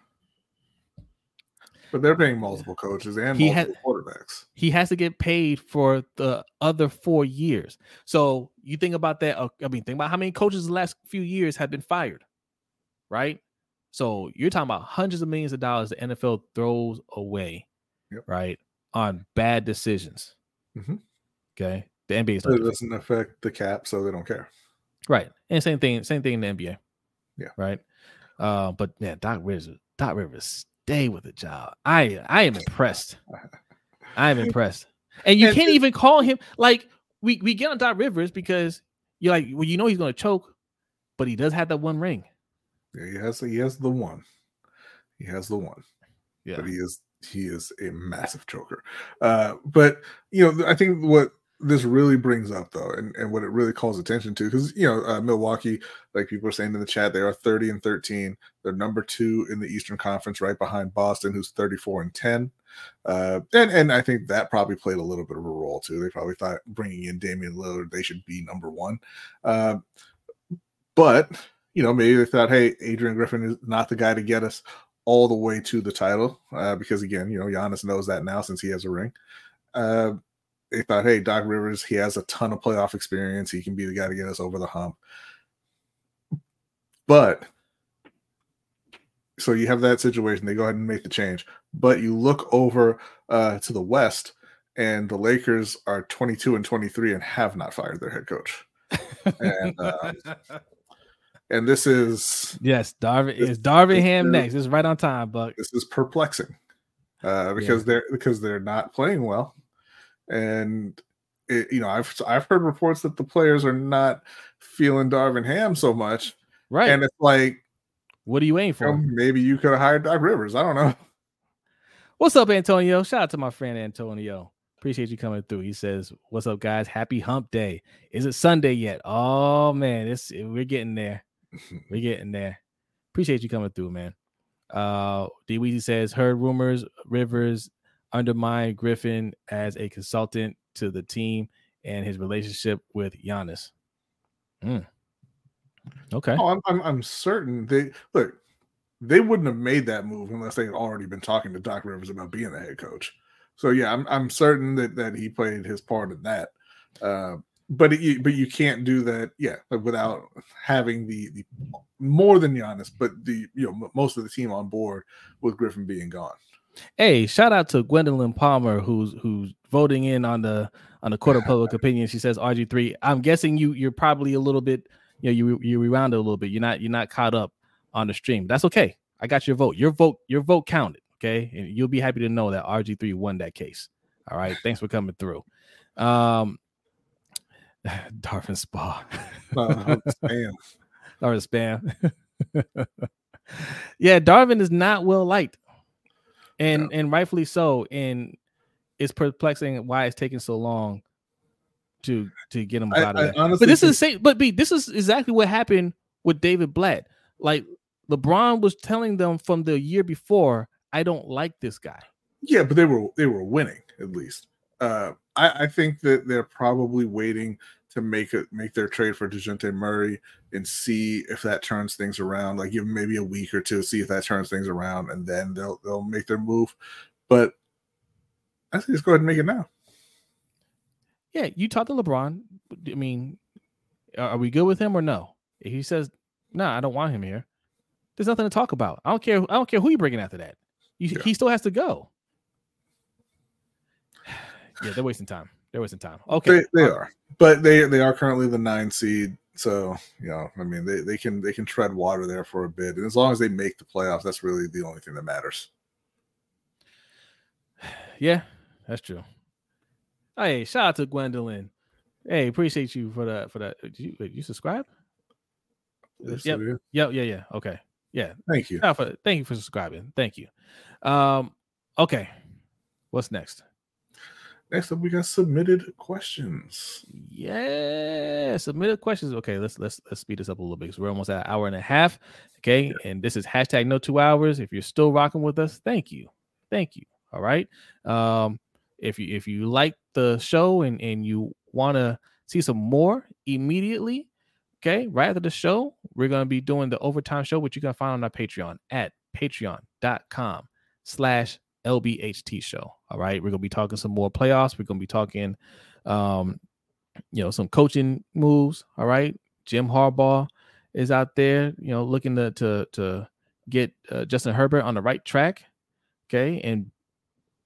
But they're paying multiple coaches and He multiple quarterbacks. he has to get paid for the other four years. So you think about that. uh, I mean, think about how many coaches the last few years have been fired, right? So you're talking about hundreds of millions of dollars the NFL throws away, Yep. right, on bad decisions. Mhm. Okay, the NBA it doesn't affect the cap, so they don't care. right, and same thing, same thing in the NBA. Yeah. right. Uh, but man, Doc Rivers, Doc Rivers, stay with the job. I I am impressed. I am impressed. And you can't even call him like we we get on Doc Rivers because you're like, well, you know he's gonna choke, but he does have that one ring. Yeah, he has he has the one. He has the one. Yeah. But he is he is a massive choker. Uh, but you know, I think what this really brings up though, and, and what it really calls attention to, because you know, uh, Milwaukee, like people are saying in the chat, they are 30 and 13. They're number two in the Eastern Conference, right behind Boston, who's 34 and 10. Uh, and and I think that probably played a little bit of a role too. They probably thought bringing in Damian Lillard, they should be number one. Uh, but you know, maybe they thought, hey, Adrian Griffin is not the guy to get us all the way to the title, uh, because again, you know, Giannis knows that now since he has a ring. They thought, hey, Doc Rivers, he has a ton of playoff experience. He can be the guy to get us over the hump. But so you have that situation. They go ahead and make the change. But you look over uh, to the West, and the Lakers are 22 and 23 and have not fired their head coach. And, um, And this is yes, Darvin is Darvin Ham next. Is right on time, Buck. this is perplexing uh, because they're because they're not playing well, and it, you know I've I've heard reports that the players are not feeling Darvin Ham so much, Right. and it's like what are you waiting for? you know, maybe you could have hired Doc Rivers. I don't know. What's up, Antonio? Shout out to my friend Antonio. Appreciate you coming through. He says, "What's up, guys? Happy Hump Day. Is it Sunday yet? Oh man, it's we're getting there. We're getting there. Appreciate you coming through, man. Uh, D Weezy says, heard rumors Rivers undermined Griffin as a consultant to the team and his relationship with Giannis. Mm. Okay. Oh, I'm, I'm I'm certain they look. They wouldn't have made that move unless they had already been talking to Doc Rivers about being the head coach. So yeah, I'm I'm certain that that he played his part in that. Uh, but it, you, but you can't do that, yeah, without having the the more than Giannis, but the you know most of the team on board with Griffin being gone. Hey, shout out to Gwendolyn Palmer who's who's voting in on the on the court of public opinion. She says RG three. I'm guessing you you're probably a little bit you know you you rewound it a little bit. You're not you're not caught up on the stream. That's okay. I got your vote. Your vote your vote counted. Okay, and you'll be happy to know that RG three won that case. All right. Thanks for coming through. Um, Darvin Spa. Uh, man, Darvin spam. yeah, Darvin is not well liked, and and rightfully so. And it's perplexing why it's taking so long to to get him out of I there. But this think- is same. But B, this is exactly what happened with David Blatt. Like LeBron was telling them from the year before, I don't like this guy. Yeah, but they were they were winning at least. Uh, I, I think that they're probably waiting to make it make their trade for Dejounte Murray and see if that turns things around. Like give them maybe a week or two, see if that turns things around, and then they'll they'll make their move. But I think just go ahead and make it now. Yeah, you talk to LeBron. I mean, are we good with him or no? If he says, "No, nah, I don't want him here," there's nothing to talk about. I don't care. I don't care who you bringing after that. You, yeah. He still has to go. yeah, they're wasting time. They're wasting time. Okay, they, they are, but they they are currently the nine seed. So you know, I mean, they, they can they can tread water there for a bit, and as long as they make the playoffs, that's really the only thing that matters. Yeah, that's true. Hey, shout out to Gwendolyn. Hey, appreciate you for that. For that, did you, you subscribe? Yep. yep. Yeah. Yeah. Okay. Yeah. Thank you. For, thank you for subscribing. Thank you. Um. Okay. What's next? Next up, we got submitted questions. Yeah, submitted questions. Okay, let's let's let's speed this up a little bit because we're almost at an hour and a half. Okay, yeah. and this is hashtag no two hours. If you're still rocking with us, thank you, thank you. All right. Um, if you if you like the show and and you want to see some more immediately, okay, right after the show, we're gonna be doing the overtime show, which you can find on our Patreon at patreon.com slash LBHT show. All right. We're gonna be talking some more playoffs. We're gonna be talking um, you know, some coaching moves. All right. Jim Harbaugh is out there, you know, looking to to to get uh, Justin Herbert on the right track. Okay. And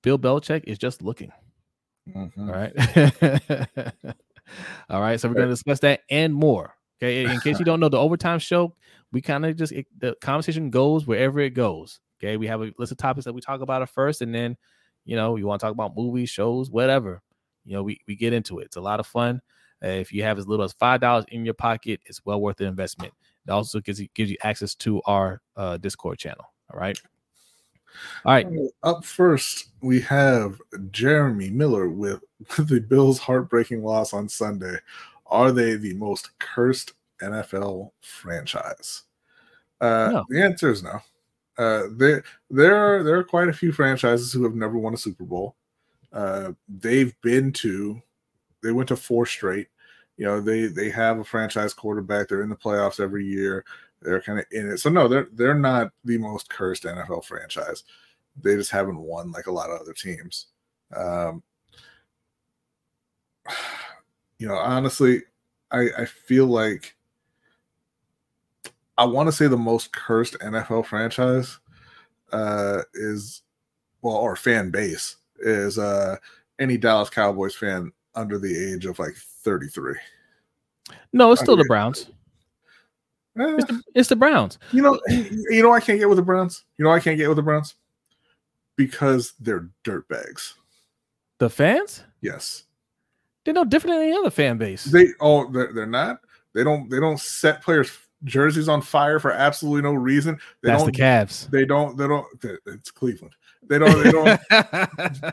Bill Belichick is just looking. Mm-hmm. All right. all right. So we're gonna discuss that and more. Okay. In case you don't know, the overtime show, we kind of just it, the conversation goes wherever it goes. Okay, we have a list of topics that we talk about at first, and then you know you want to talk about movies, shows, whatever. You know, we we get into it. It's a lot of fun. Uh, if you have as little as five dollars in your pocket, it's well worth the investment. It also gives you gives you access to our uh, Discord channel. All right. All right. Up first, we have Jeremy Miller with the Bills' heartbreaking loss on Sunday. Are they the most cursed NFL franchise? Uh, no. The answer is no. Uh, there there are there are quite a few franchises who have never won a Super Bowl. Uh, they've been to they went to four straight. You know, they they have a franchise quarterback. They're in the playoffs every year. They're kind of in it. So no, they're they're not the most cursed NFL franchise. They just haven't won like a lot of other teams. Um, you know, honestly, I I feel like I want to say the most cursed NFL franchise uh, is well, or fan base is uh, any Dallas Cowboys fan under the age of like 33. No, it's still the Browns. Eh, it's, the, it's, the, Browns. You know, you know I can't get with the Browns. You know I can't get with the Browns because they're dirtbags. The fans? Yes. They're no different than any other fan base. They oh they're, they're not. They don't they don't set players jerseys on fire for absolutely no reason. They That's don't, the Cavs. They don't. They don't. It's Cleveland. They don't. They don't.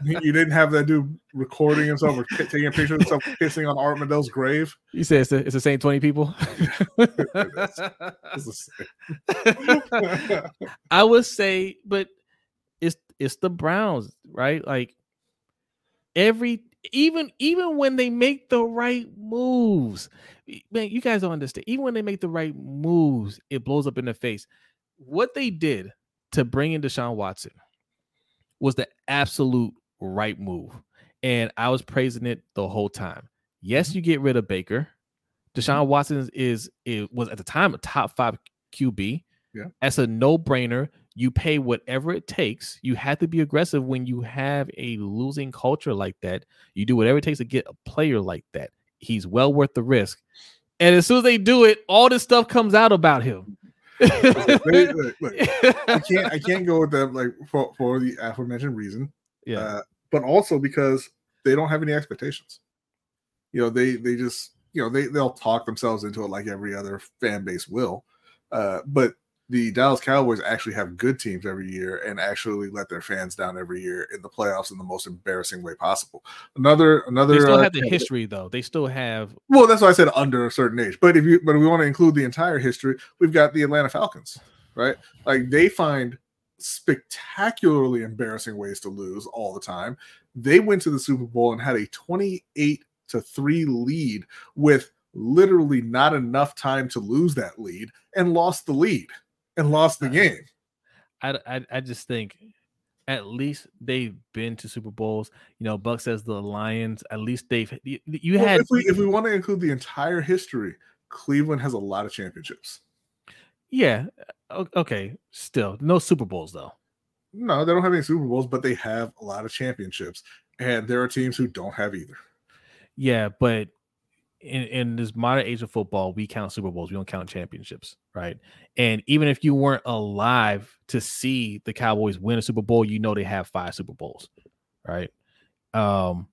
you didn't have that dude recording himself or taking a picture of himself pissing on Art Modell's grave. You say it's the, it's the same twenty people. I would say, but it's it's the Browns, right? Like every even even when they make the right moves, man, you guys don't understand. Even when they make the right moves, it blows up in their face. What they did to bring in Deshaun Watson was the absolute right move. And I was praising it the whole time. Yes, mm-hmm. you get rid of Baker. Deshaun mm-hmm. Watson is it was at the time a top five QB. Yeah. That's a no-brainer. You pay whatever it takes. You have to be aggressive when you have a losing culture like that. You do whatever it takes to get a player like that. He's well worth the risk. And as soon as they do it, all this stuff comes out about him. look, look, look, I can't I can't go with them like for, for the aforementioned reason. Yeah. Uh, but also because they don't have any expectations. You know, they they just you know they they'll talk themselves into it like every other fan base will. Uh, but the Dallas Cowboys actually have good teams every year and actually let their fans down every year in the playoffs in the most embarrassing way possible. Another another they still uh, have the history though. They still have well, that's why I said under a certain age. But if you but if we want to include the entire history, we've got the Atlanta Falcons, right? Like they find spectacularly embarrassing ways to lose all the time. They went to the Super Bowl and had a 28 to 3 lead with literally not enough time to lose that lead and lost the lead and lost the game. I, I, I just think at least they've been to Super Bowls. You know, Buck says the Lions. At least they've. You, you well, had. If we if we want to include the entire history, Cleveland has a lot of championships. Yeah. Okay. Still, no Super Bowls though. No, they don't have any Super Bowls, but they have a lot of championships, and there are teams who don't have either. Yeah, but in, in this modern age of football, we count Super Bowls, we don't count championships, right? And even if you weren't alive to see the Cowboys win a Super Bowl, you know they have five Super Bowls, right? Um,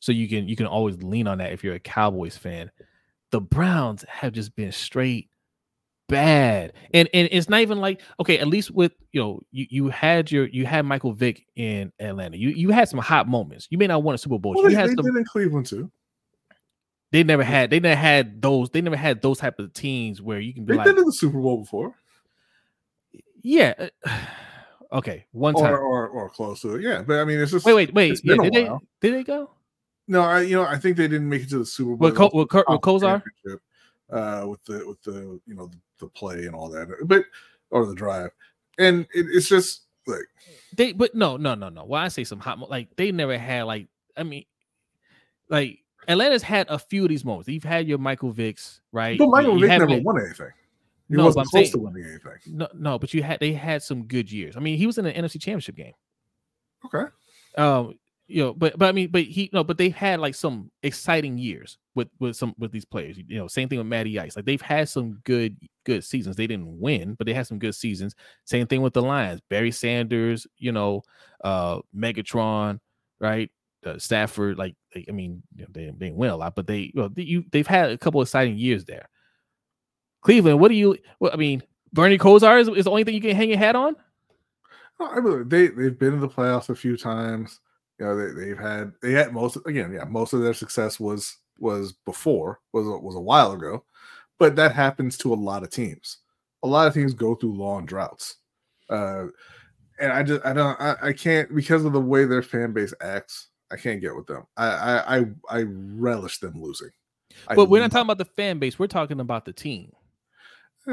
so you can you can always lean on that if you're a Cowboys fan. The Browns have just been straight bad. And and it's not even like okay, at least with you know, you, you had your you had Michael Vick in Atlanta. You you had some hot moments. You may not win a Super Bowl. Well, you they, had they some, did in Cleveland too. They never had they never had those they never had those type of teams where you can be They've like been in the Super Bowl before. Yeah. uh, Okay, one time. Or, or or close to it. Yeah. But I mean it's just wait, wait, wait. Yeah, did they did they go? No, I you know I think they didn't make it to the Super Bowl. With Co- with Kurt- with Kosar? Uh, with the with the you know the, the play and all that, but or the drive, and it, it's just like They but no, no, no, no. Why Well, I say some hot like they never had like I mean like Atlanta's had a few of these moments. You've had your Michael Vicks, right? but Michael Vick never won anything. He No, but wasn't close saying- to winning anything. No, no, but you had they had some good years. I mean, he was in an NFC championship game. Okay. Um, you know, but but I mean, but he no, but they've had like some exciting years with with some with these players. You know, same thing with Matty Ice. Like they've had some good good seasons. They didn't win, but they had some good seasons. Same thing with the Lions. Barry Sanders, you know, uh, Megatron, right? Uh, Stafford, like, I mean, you know, they, they win a lot, but they, you know, they, you, they've had a couple exciting years there. Cleveland, what do you? Well, I mean, Bernie Kosar is, is the only thing you can hang your hat on. No, I believe they they've been in the playoffs a few times. You know, they, they've had they had most again, yeah, most of their success was was before was was a while ago, but that happens to a lot of teams. A lot of teams go through long droughts, uh, and I just I don't I, I can't because of the way their fan base acts. I can't get with them. I I I, I relish them losing. I But we're not talking about the fan base. We're talking about the team. Eh,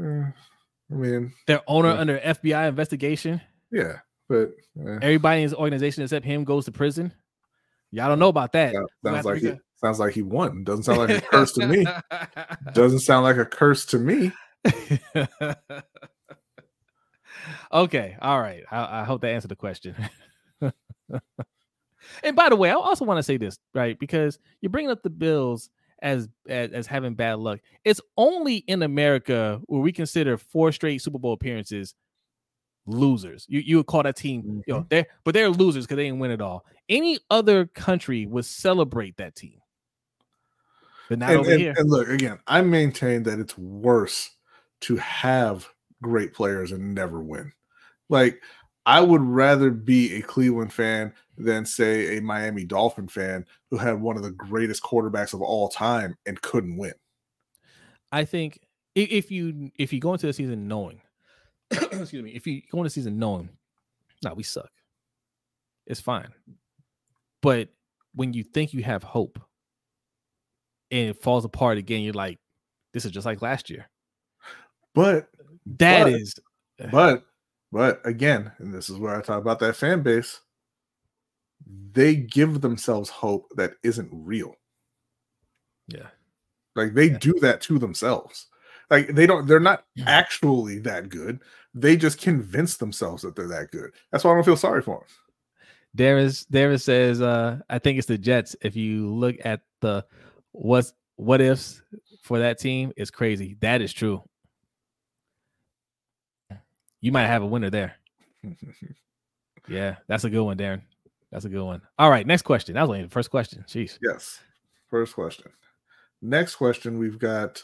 eh, I mean, Their owner Yeah. under FBI investigation. yeah, but eh. Everybody in his organization except him goes to prison. Y'all don't know about that. Yeah, sounds like he sounds like he won. Doesn't sound like a curse to me. Doesn't sound like a curse to me. okay, all right. I, I hope that answered the question. and by the way, I also want to say this, right? Because you're bringing up the Bills as, as as having bad luck. It's only in America where we consider four straight Super Bowl appearances losers. You you would call that team, you know, mm-hmm. they're but they're losers because they didn't win it all. Any other country would celebrate that team, but not And, over and- here. and look again, I maintain that it's worse to have great players and never win. Like I would rather be a Cleveland fan than say a Miami Dolphin fan who had one of the greatest quarterbacks of all time and couldn't win. I think if you if you go into the season knowing, excuse me, if you go into the season knowing, no, we suck. It's fine, but when you think you have hope and it falls apart again, you're like, this is just like last year. But That But- is, But but again, and this is where I talk about that fan base, they give themselves hope that isn't real. yeah, Like they Yeah. do that to themselves. Like they don't they're not Yeah. actually that good. They just convince themselves that they're that good. That's why I don't feel sorry for them. Darius Darius says, uh, I think it's the Jets. If you look at the what's what ifs for that team, it's crazy. That is true. You might have a winner there. Yeah, that's a good one, Darren. That's a good one. All right, next question. That was only the first question. Jeez. yes. First question. Next question we've got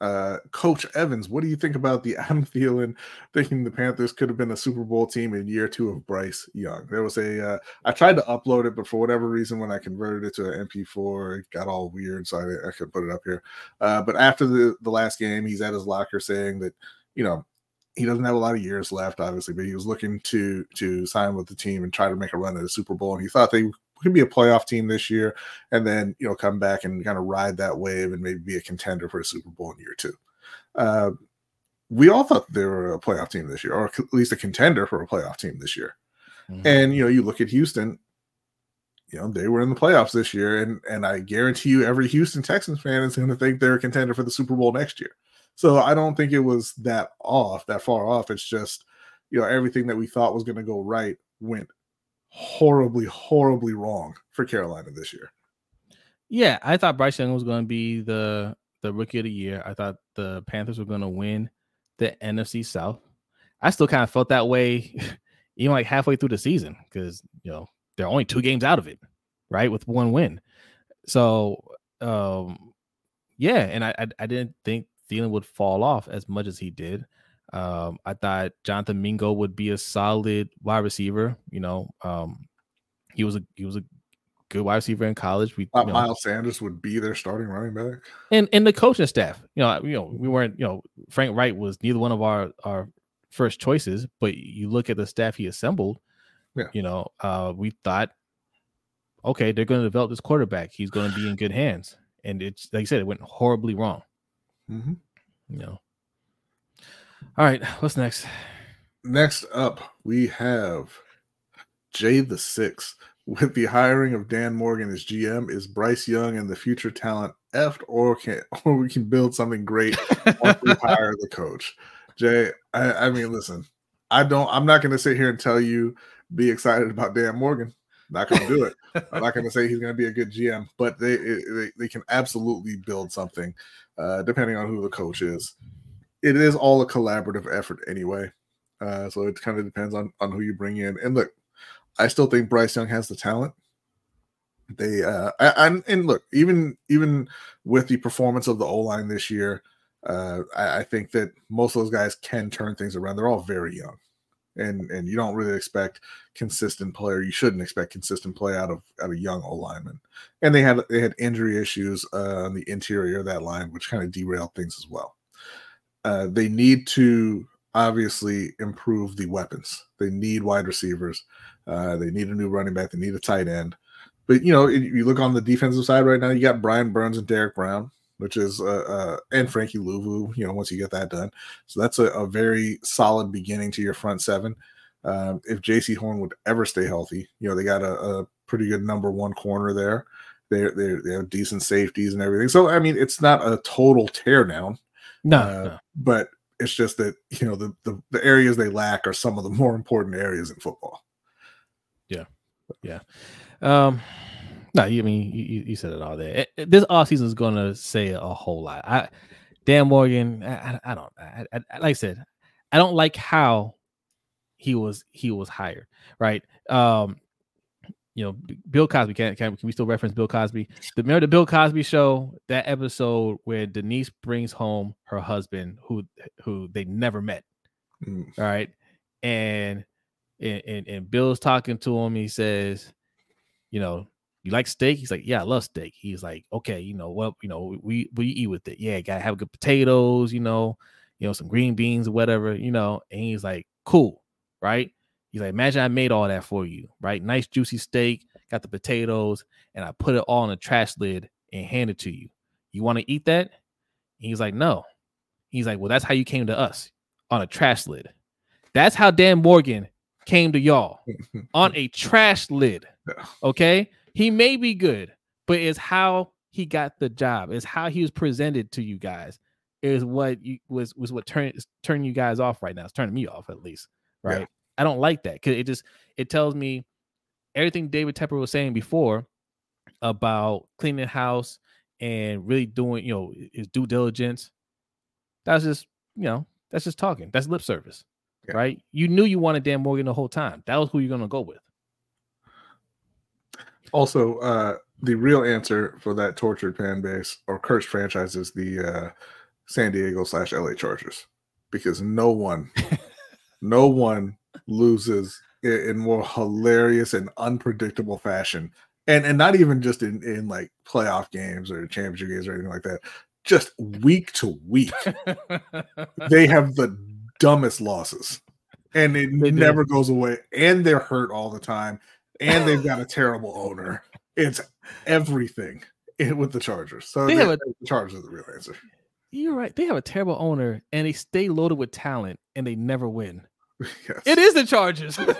uh Coach Evans. What do you think about the Adam Thielen thinking the Panthers could have been a Super Bowl team in year two of Bryce Young? There was a uh, I tried to upload it, but for whatever reason, when I converted it to an MP4, it got all weird, so I, I could put it up here. Uh, but after the the last game, he's at his locker saying that you know he doesn't have a lot of years left, obviously, but he was looking to to sign with the team and try to make a run at the Super Bowl. And he thought they could be a playoff team this year, and then you know come back and kind of ride that wave and maybe be a contender for a Super Bowl in year two. Uh, we all thought they were a playoff team this year, or at least a contender for a playoff team this year. Mm-hmm. And you know, you look at Houston, you know, they were in the playoffs this year, and and I guarantee you, every Houston Texans fan is going to think they're a contender for the Super Bowl next year. So I don't think it was that off, that far off. It's just, you know, everything that we thought was going to go right went horribly, horribly wrong for Carolina this year. Yeah, I thought Bryce Young was going to be the the rookie of the year. I thought the Panthers were going to win the NFC South. I still kind of felt that way, even like halfway through the season, because you know they're only two games out of it, right, with one win. So, um, yeah, and I, I, I didn't think Thielen would fall off as much as he did. Um, I thought Jonathan Mingo would be a solid wide receiver. You know, um, he was a he was a good wide receiver in college. We you know, Miles Sanders would be their starting running back, and and the coaching staff. You know, you know, we weren't. You know, Frank Reich was neither one of our our first choices, but you look at the staff he assembled. Yeah. You know, uh, we thought, okay, they're going to develop this quarterback. He's going to be in good hands, and it's like you said, it went horribly wrong. Mm-hmm. Know. All right, what's next? Next up, we have Jay the Six. With the hiring of Dan Morgan as GM, is Bryce Young and the future talent effed, or can or we can build something great once we hire the coach? Jay, I, I mean, listen, I don't. I'm not going to sit here and tell you be excited about Dan Morgan. Not going to do it. I'm not going to say he's going to be a good GM, but they, they they can absolutely build something, uh, depending on who the coach is. It is all a collaborative effort anyway, uh, so it kind of depends on on who you bring in. And look, I still think Bryce Young has the talent. They uh, and and look, even even with the performance of the O line this year, uh, I, I think that most of those guys can turn things around. They're all very young and and you don't really expect consistent player. You shouldn't expect consistent play out of out of young O linemen. And they had they had injury issues uh, on the interior of that line, which kind of derailed things as well. Uh, they need to obviously improve the weapons. They need wide receivers. Uh, they need a new running back. They need a tight end. But you know, you look on the defensive side right now. You got Brian Burns and Derrick Brown which is uh, uh, and Frankie Luvu. You know, once you get that done, so that's a, a very solid beginning to your front seven. Um, if Jaycee Horn would ever stay healthy, you know they got a, a pretty good number one corner there. They they they have decent safeties and everything. So I mean, it's not a total teardown. No, uh, no. but it's just that you know the, the the areas they lack are some of the more important areas in football. Yeah, yeah. Um, no, you I mean you, you said it all there. It, it, this offseason is going to say a whole lot. I, Dan Morgan, I, I don't. I, I, like I said, I don't like how he was he was hired. Right. Um, you know, Bill Cosby. Can, can can we still reference Bill Cosby? The remember the Bill Cosby show that episode where Denise brings home her husband who who they never met. Mm. All right, and and and, and Bill's talking to him. He says, you know, you like steak? He's like, yeah, I love steak. He's like, okay, you know, well, you know, we we eat with it. Yeah, gotta have good potatoes, you know, you know, some green beans or whatever, you know. And he's like, cool, right? He's like, imagine I made all that for you, right? Nice juicy steak, got the potatoes, and I put it all in a trash lid and hand it to you. You want to eat that? And he's like, no. He's like, well, that's how you came to us on a trash lid. That's how Dan Morgan came to y'all on a trash lid. Okay. He may be good, but it's how he got the job. It's how he was presented to you guys. Is what you, was was what turned turning you guys off right now. It's turning me off at least. Right. Yeah. I don't like that because it just it tells me everything David Tepper was saying before about cleaning the house and really doing you know his due diligence. That's just you know that's just talking. That's lip service, yeah. right? You knew you wanted Dan Morgan the whole time. That was who you're gonna go with. Also, uh, the real answer for that tortured fan base or cursed franchise is the uh, San Diego slash LA Chargers because no one, no one loses in, in, more hilarious and unpredictable fashion, and and not even just in in like playoff games or championship games or anything like that. Just week to week, they have the dumbest losses, and it They do. never goes away. And they're hurt all the time, and they've got a terrible owner. It's everything with the Chargers. So They they have a- the Chargers are the real answer. You're right. They have a terrible owner and they stay loaded with talent and they never win. Yes. It is the Chargers. Think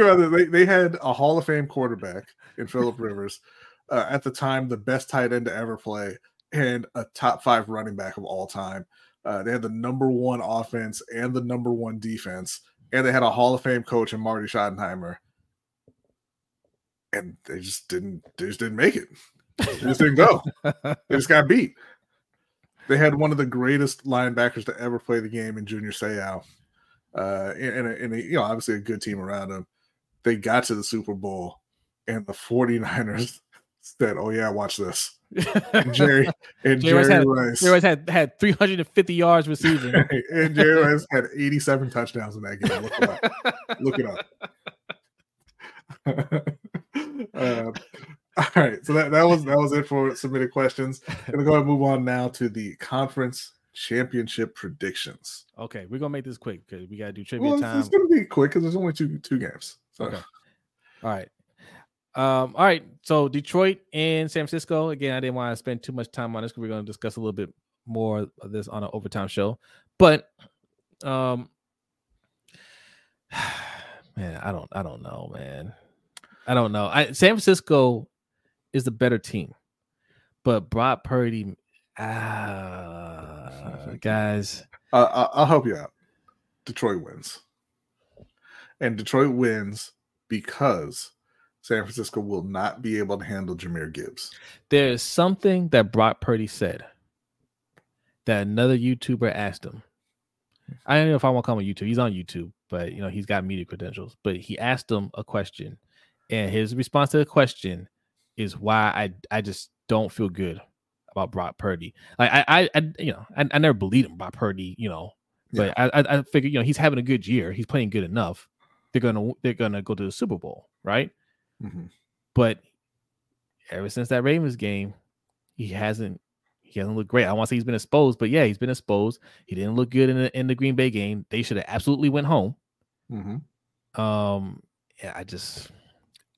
about it. They, they had a Hall of Fame quarterback in Philip Rivers, uh, at the time the best tight end to ever play, and a top five running back of all time. Uh, they had the number one offense and the number one defense, and they had a Hall of Fame coach in Marty Schottenheimer, and they just didn't. They just didn't make it. They just didn't go. They just got beat. They had one of the greatest linebackers to ever play the game in Junior Seau, uh, and, and, and you know obviously a good team around him. They got to the Super Bowl, and the 49ers said, "Oh yeah, watch this." And Jerry and Jerry Jerry, Rice Rice, They always had had 350 yards receiving. and Jerry Rice had 87 touchdowns in that game. Look it up. Look it up. uh, all right, so that, that was that was it for submitted questions. Gonna go ahead and move on now to the conference championship predictions. okay, we're gonna make this quick because we gotta do trivia Well, it's, time. it's gonna be quick because there's only two two games. So Okay. All right. Um, all right. So Detroit and San Francisco. Again, I didn't want to spend too much time on this because we're going to discuss a little bit more of this on an overtime show. But um man, I don't I don't know, man. I don't know. I San Francisco is the better team. But Brock Purdy, ah, guys, uh, I'll help you out. Detroit wins, and Detroit wins because San Francisco will not be able to handle Jahmyr Gibbs. there is something that Brock Purdy said that another YouTuber asked him. I don't know if I want to call him a YouTube. He's on YouTube, but you know he's got media credentials. But he asked him a question, and his response to the question is why I I just don't feel good about Brock Purdy. Like I I, I you know I, I never believed in Brock Purdy, you know, but I, I I figure you know he's having a good year. He's playing good enough. They're gonna they're gonna go to the Super Bowl, right? Mhm. But ever since that Ravens game, he hasn't he hasn't looked great. I want to say he's been exposed, but yeah, he's been exposed. He didn't look good in the in the Green Bay game. They should have absolutely went home. Mhm. Um, yeah, I just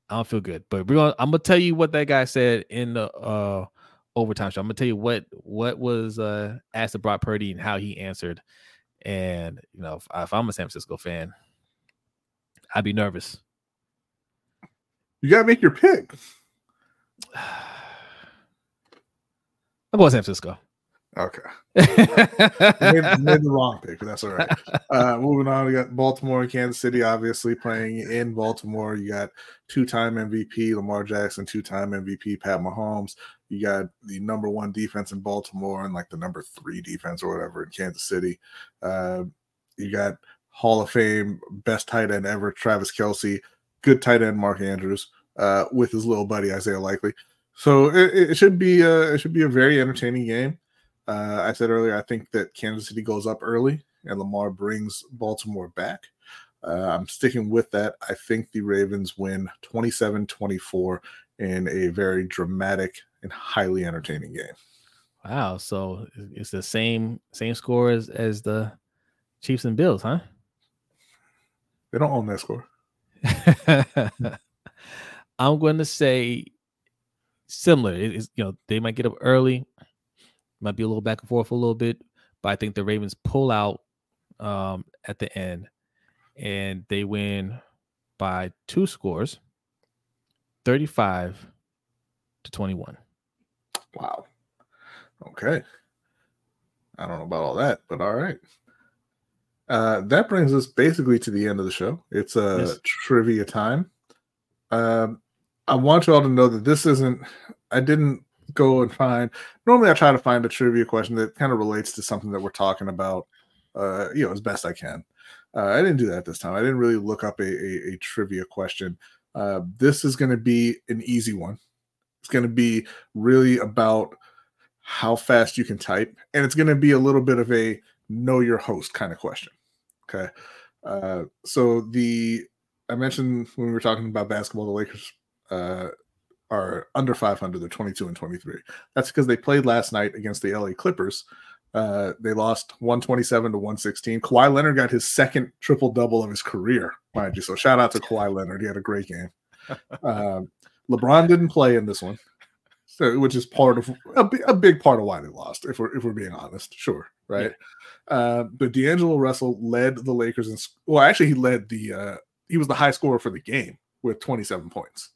I don't feel good. But we're gonna I'm gonna tell you what that guy said in the uh overtime show. I'm gonna tell you what what was uh asked of Brock Purdy and how he answered. And you know, if, if I'm a San Francisco fan, I'd be nervous. You gotta make your pick. I'm going San Francisco. Okay, made, made the wrong pick, but that's all right. Uh, moving on, we got Baltimore and Kansas City, obviously playing in Baltimore. You got two-time MVP Lamar Jackson, two-time MVP Pat Mahomes. You got the number one defense in Baltimore and like the number three defense or whatever in Kansas City. Uh, you got Hall of Fame best tight end ever, Travis Kelce, good tight end Mark Andrews, uh, with his little buddy Isaiah Likely. So it, it should be a, it should be a very entertaining game. Uh, I said earlier, I think that Kansas City goes up early and Lamar brings Baltimore back. Uh, I'm sticking with that. I think the Ravens win 27 24 in a very dramatic and highly entertaining game. Wow, so it's the same same score as as the Chiefs and Bills, huh? They don't own that score. I'm going to say similar. It is, you know, they might get up early, might be a little back and forth a little bit, but I think the Ravens pull out um, at the end, and they win by two scores, thirty-five to twenty-one. Wow. Okay. I don't know about all that, but all right. Uh, that brings us basically to the end of the show. It's a Yes. trivia time. Um, I want you all to know that this isn't. I didn't go and find. Normally, I try to find a trivia question that kind of relates to something that we're talking about. Uh, you know, as best I can. Uh, I didn't do that this time. I didn't really look up a, a, a trivia question. Uh, this is going to be an easy one. It's going to be really about how fast you can type, and it's going to be a little bit of a know your host kind of question. Okay. Uh, so the I mentioned when we were talking about basketball, the Lakers uh, are under 500. They're 22 and 23. That's because they played last night against the LA Clippers, Uh, they lost 127 to 116. Kawhi Leonard got his second triple double of his career, mind you. So shout out to Kawhi Leonard. He had a great game. Um, LeBron didn't play in this one, so which is part of a, a big part of why they lost. If we're if we're being honest, sure, right? Yeah. Uh, but D'Angelo Russell led the Lakers, and well, actually, he led the uh, he was the high scorer for the game with 27 points.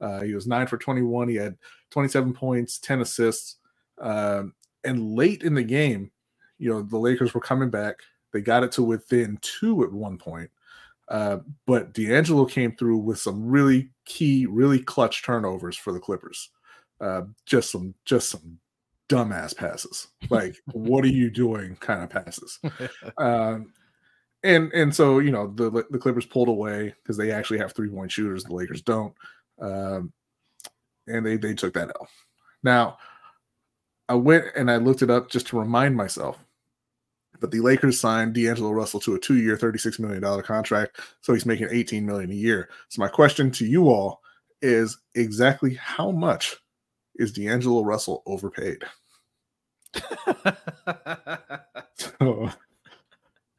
Uh, he was nine for 21. He had 27 points, 10 assists. Um, and late in the game, you know, the Lakers were coming back. They got it to within two at one point. Uh, but D'Angelo came through with some really key, really clutch turnovers for the Clippers. Uh, just some, just some dumbass passes. Like, what are you doing? Kind of passes. Um, and and so you know the the Clippers pulled away because they actually have three point shooters. The Lakers don't, um, and they they took that L. Now I went and I looked it up just to remind myself. But the Lakers signed D'Angelo Russell to a two-year, $36 million contract. So he's making 18 million a year. So my question to you all is exactly how much is D'Angelo Russell overpaid? so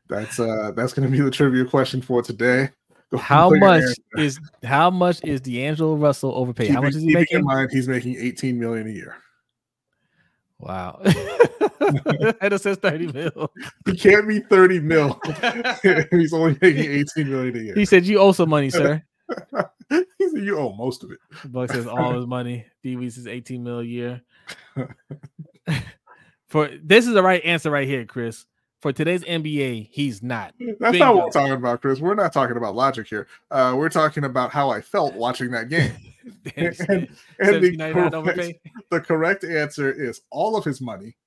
that's uh that's gonna be the trivia question for today. How much is how much is D'Angelo Russell overpaid? Keep, how much is he making? In mind, he's making 18 million a year. Wow. and it says 30 mil. He can't be 30 mil. He's only making 18 million a year. He said, You owe some money, sir. he said, You owe most of it. Buck says all his money. DV says 18 mil a year. For this is the right answer right here, Chris. For today's NBA, he's not. That's Bingo. not what we're talking about, Chris. We're not talking about logic here. Uh, we're talking about how I felt watching that game. and, and, and the, correct, the correct answer is all of his money,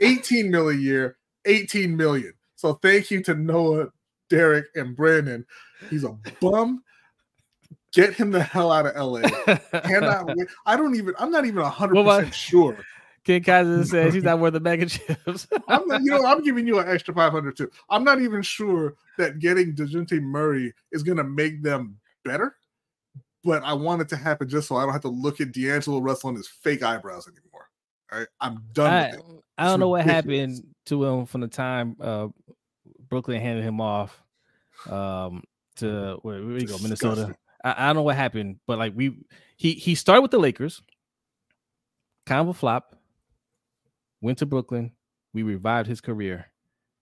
18 million a year, 18 million. So thank you to Noah, Derek, and Brandon. He's a bum. Get him the hell out of LA. Cannot wait. I don't even, I'm not even 100% sure. Ken Kaiser says he's not worth the mega chips. I'm, you know, I'm giving you an extra 500 too. I'm not even sure that getting Dejounte Murray is going to make them better but I want it to happen just so I don't have to look at D'Angelo Russell and his fake eyebrows anymore. All right, I'm done I, with it. I don't know what happened to him from the time uh, Brooklyn handed him off um, to where, where you go, Minnesota. I, I, don't know what happened, but like we, he he started with the Lakers, kind of a flop. Went to Brooklyn. We revived his career.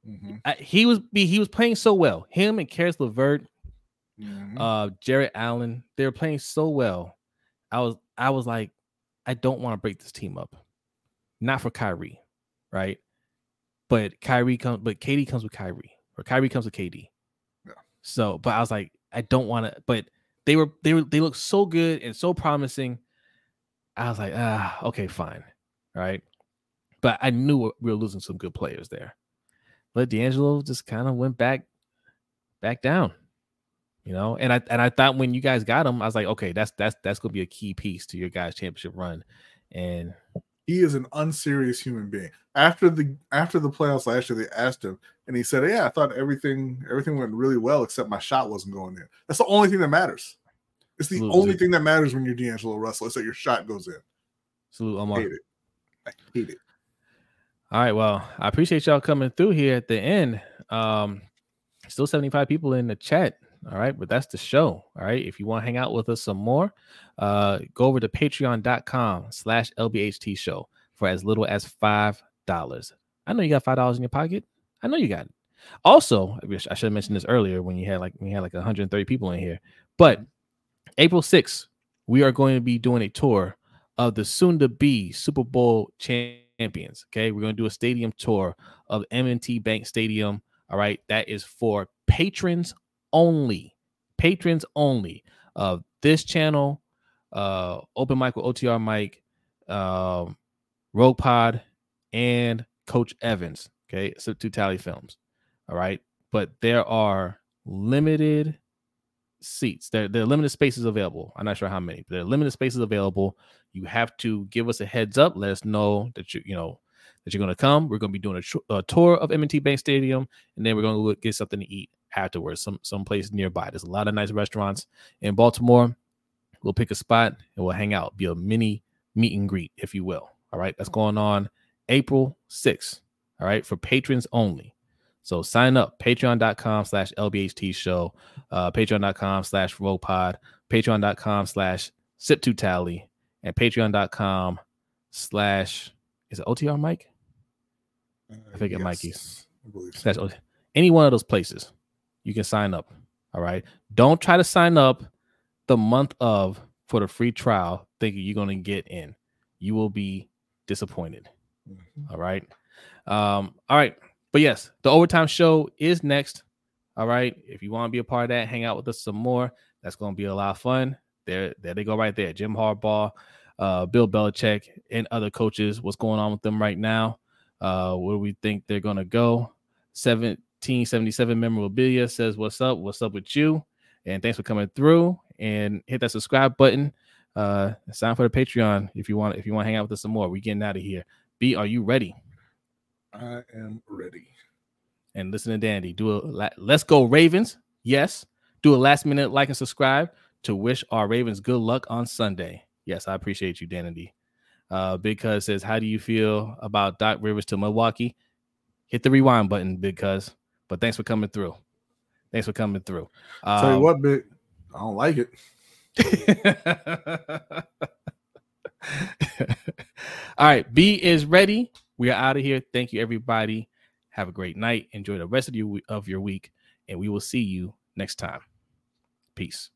Mm-hmm. I, he was he was playing so well. Him and Caris LeVert mm-hmm. uh Jarrett Allen. They were playing so well. I was I was like, I don't want to break this team up. Not for Kyrie, right? But Kyrie comes, but KD comes with Kyrie, or Kyrie comes with KD. Yeah. So, but I was like, I don't want to. But they were they were they looked so good and so promising. I was like, ah, okay, fine, right. But I knew we were losing some good players there. But D'Angelo just kind of went back, back down you know. And I and I thought when you guys got him, I was like, okay, that's that's that's gonna be a key piece to your guys' championship run. And he is an unserious human being. After the after the playoffs last year, they asked him, and he said, "Yeah, I thought everything everything went really well, except my shot wasn't going in. That's the only thing that matters. It's the Salute only thing that matters when you're D'Angelo Russell is that your shot goes in." Salute, Omar. I hate it. I hate it. All right, well, I appreciate y'all coming through here at the end. Um, still 75 people in the chat. All right, but that's the show. All right. If you want to hang out with us some more, uh, go over to patreon.com slash LBHT show for as little as five dollars. I know you got five dollars in your pocket. I know you got it. Also, I should have mentioned this earlier when you had like we had like 130 people in here. But April 6th, we are going to be doing a tour of the soon to be Super Bowl champions. Okay, we're to do a stadium tour of M&T Bank Stadium. All right, that is for patrons only, patrons only of this channel, uh, Open Mic with OTR Mike, um, Rogue Pod, and Coach Evans. Okay, so two tally films. All right, but there are limited seats. There, there are limited spaces available. I'm not sure how many, but there are limited spaces available. You have to give us a heads up. Let us know that you, you know, that you're going to come. We're going to be doing a, tr- a tour of M&T Bank Stadium, and then we're going to get something to eat afterwards, some some place nearby. There's a lot of nice restaurants in Baltimore. We'll pick a spot and we'll hang out. Be a mini meet and greet, if you will. All right, that's going on April 6th. All right, for patrons only. So sign up patreon.com slash LBHT show, uh, patreon.com slash pod, patreon.com slash sip to tally, and patreon.com slash is it OTR Mike? I think it Mikey's. Slash any one of those places you can sign up. All right. Don't try to sign up the month of for the free trial thinking you're going to get in. You will be disappointed. Mm-hmm. All right. Um, all right. But yes, the overtime show is next. All right. If you want to be a part of that, hang out with us some more. That's going to be a lot of fun. There, there they go right there. Jim Harbaugh, uh, Bill Belichick, and other coaches. What's going on with them right now? Uh, where we think they're going to go. 1777 memorabilia says, What's up? What's up with you? And thanks for coming through and hit that subscribe button. Uh, sign for the Patreon if you want. If you want to hang out with us some more, we're getting out of here. B, are you ready? I am ready. And listen to Dandy. Do a let's go Ravens. Yes. Do a last minute like and subscribe to wish our Ravens good luck on Sunday. Yes, I appreciate you, Dandy. Uh, big because says, How do you feel about Doc Rivers to Milwaukee? Hit the rewind button, big because. But thanks for coming through. Thanks for coming through. Um, Tell you um, what, big, I don't like it. All right, B is ready. We are out of here. Thank you, everybody. Have a great night. Enjoy the rest of your of your week, and we will see you next time. Peace.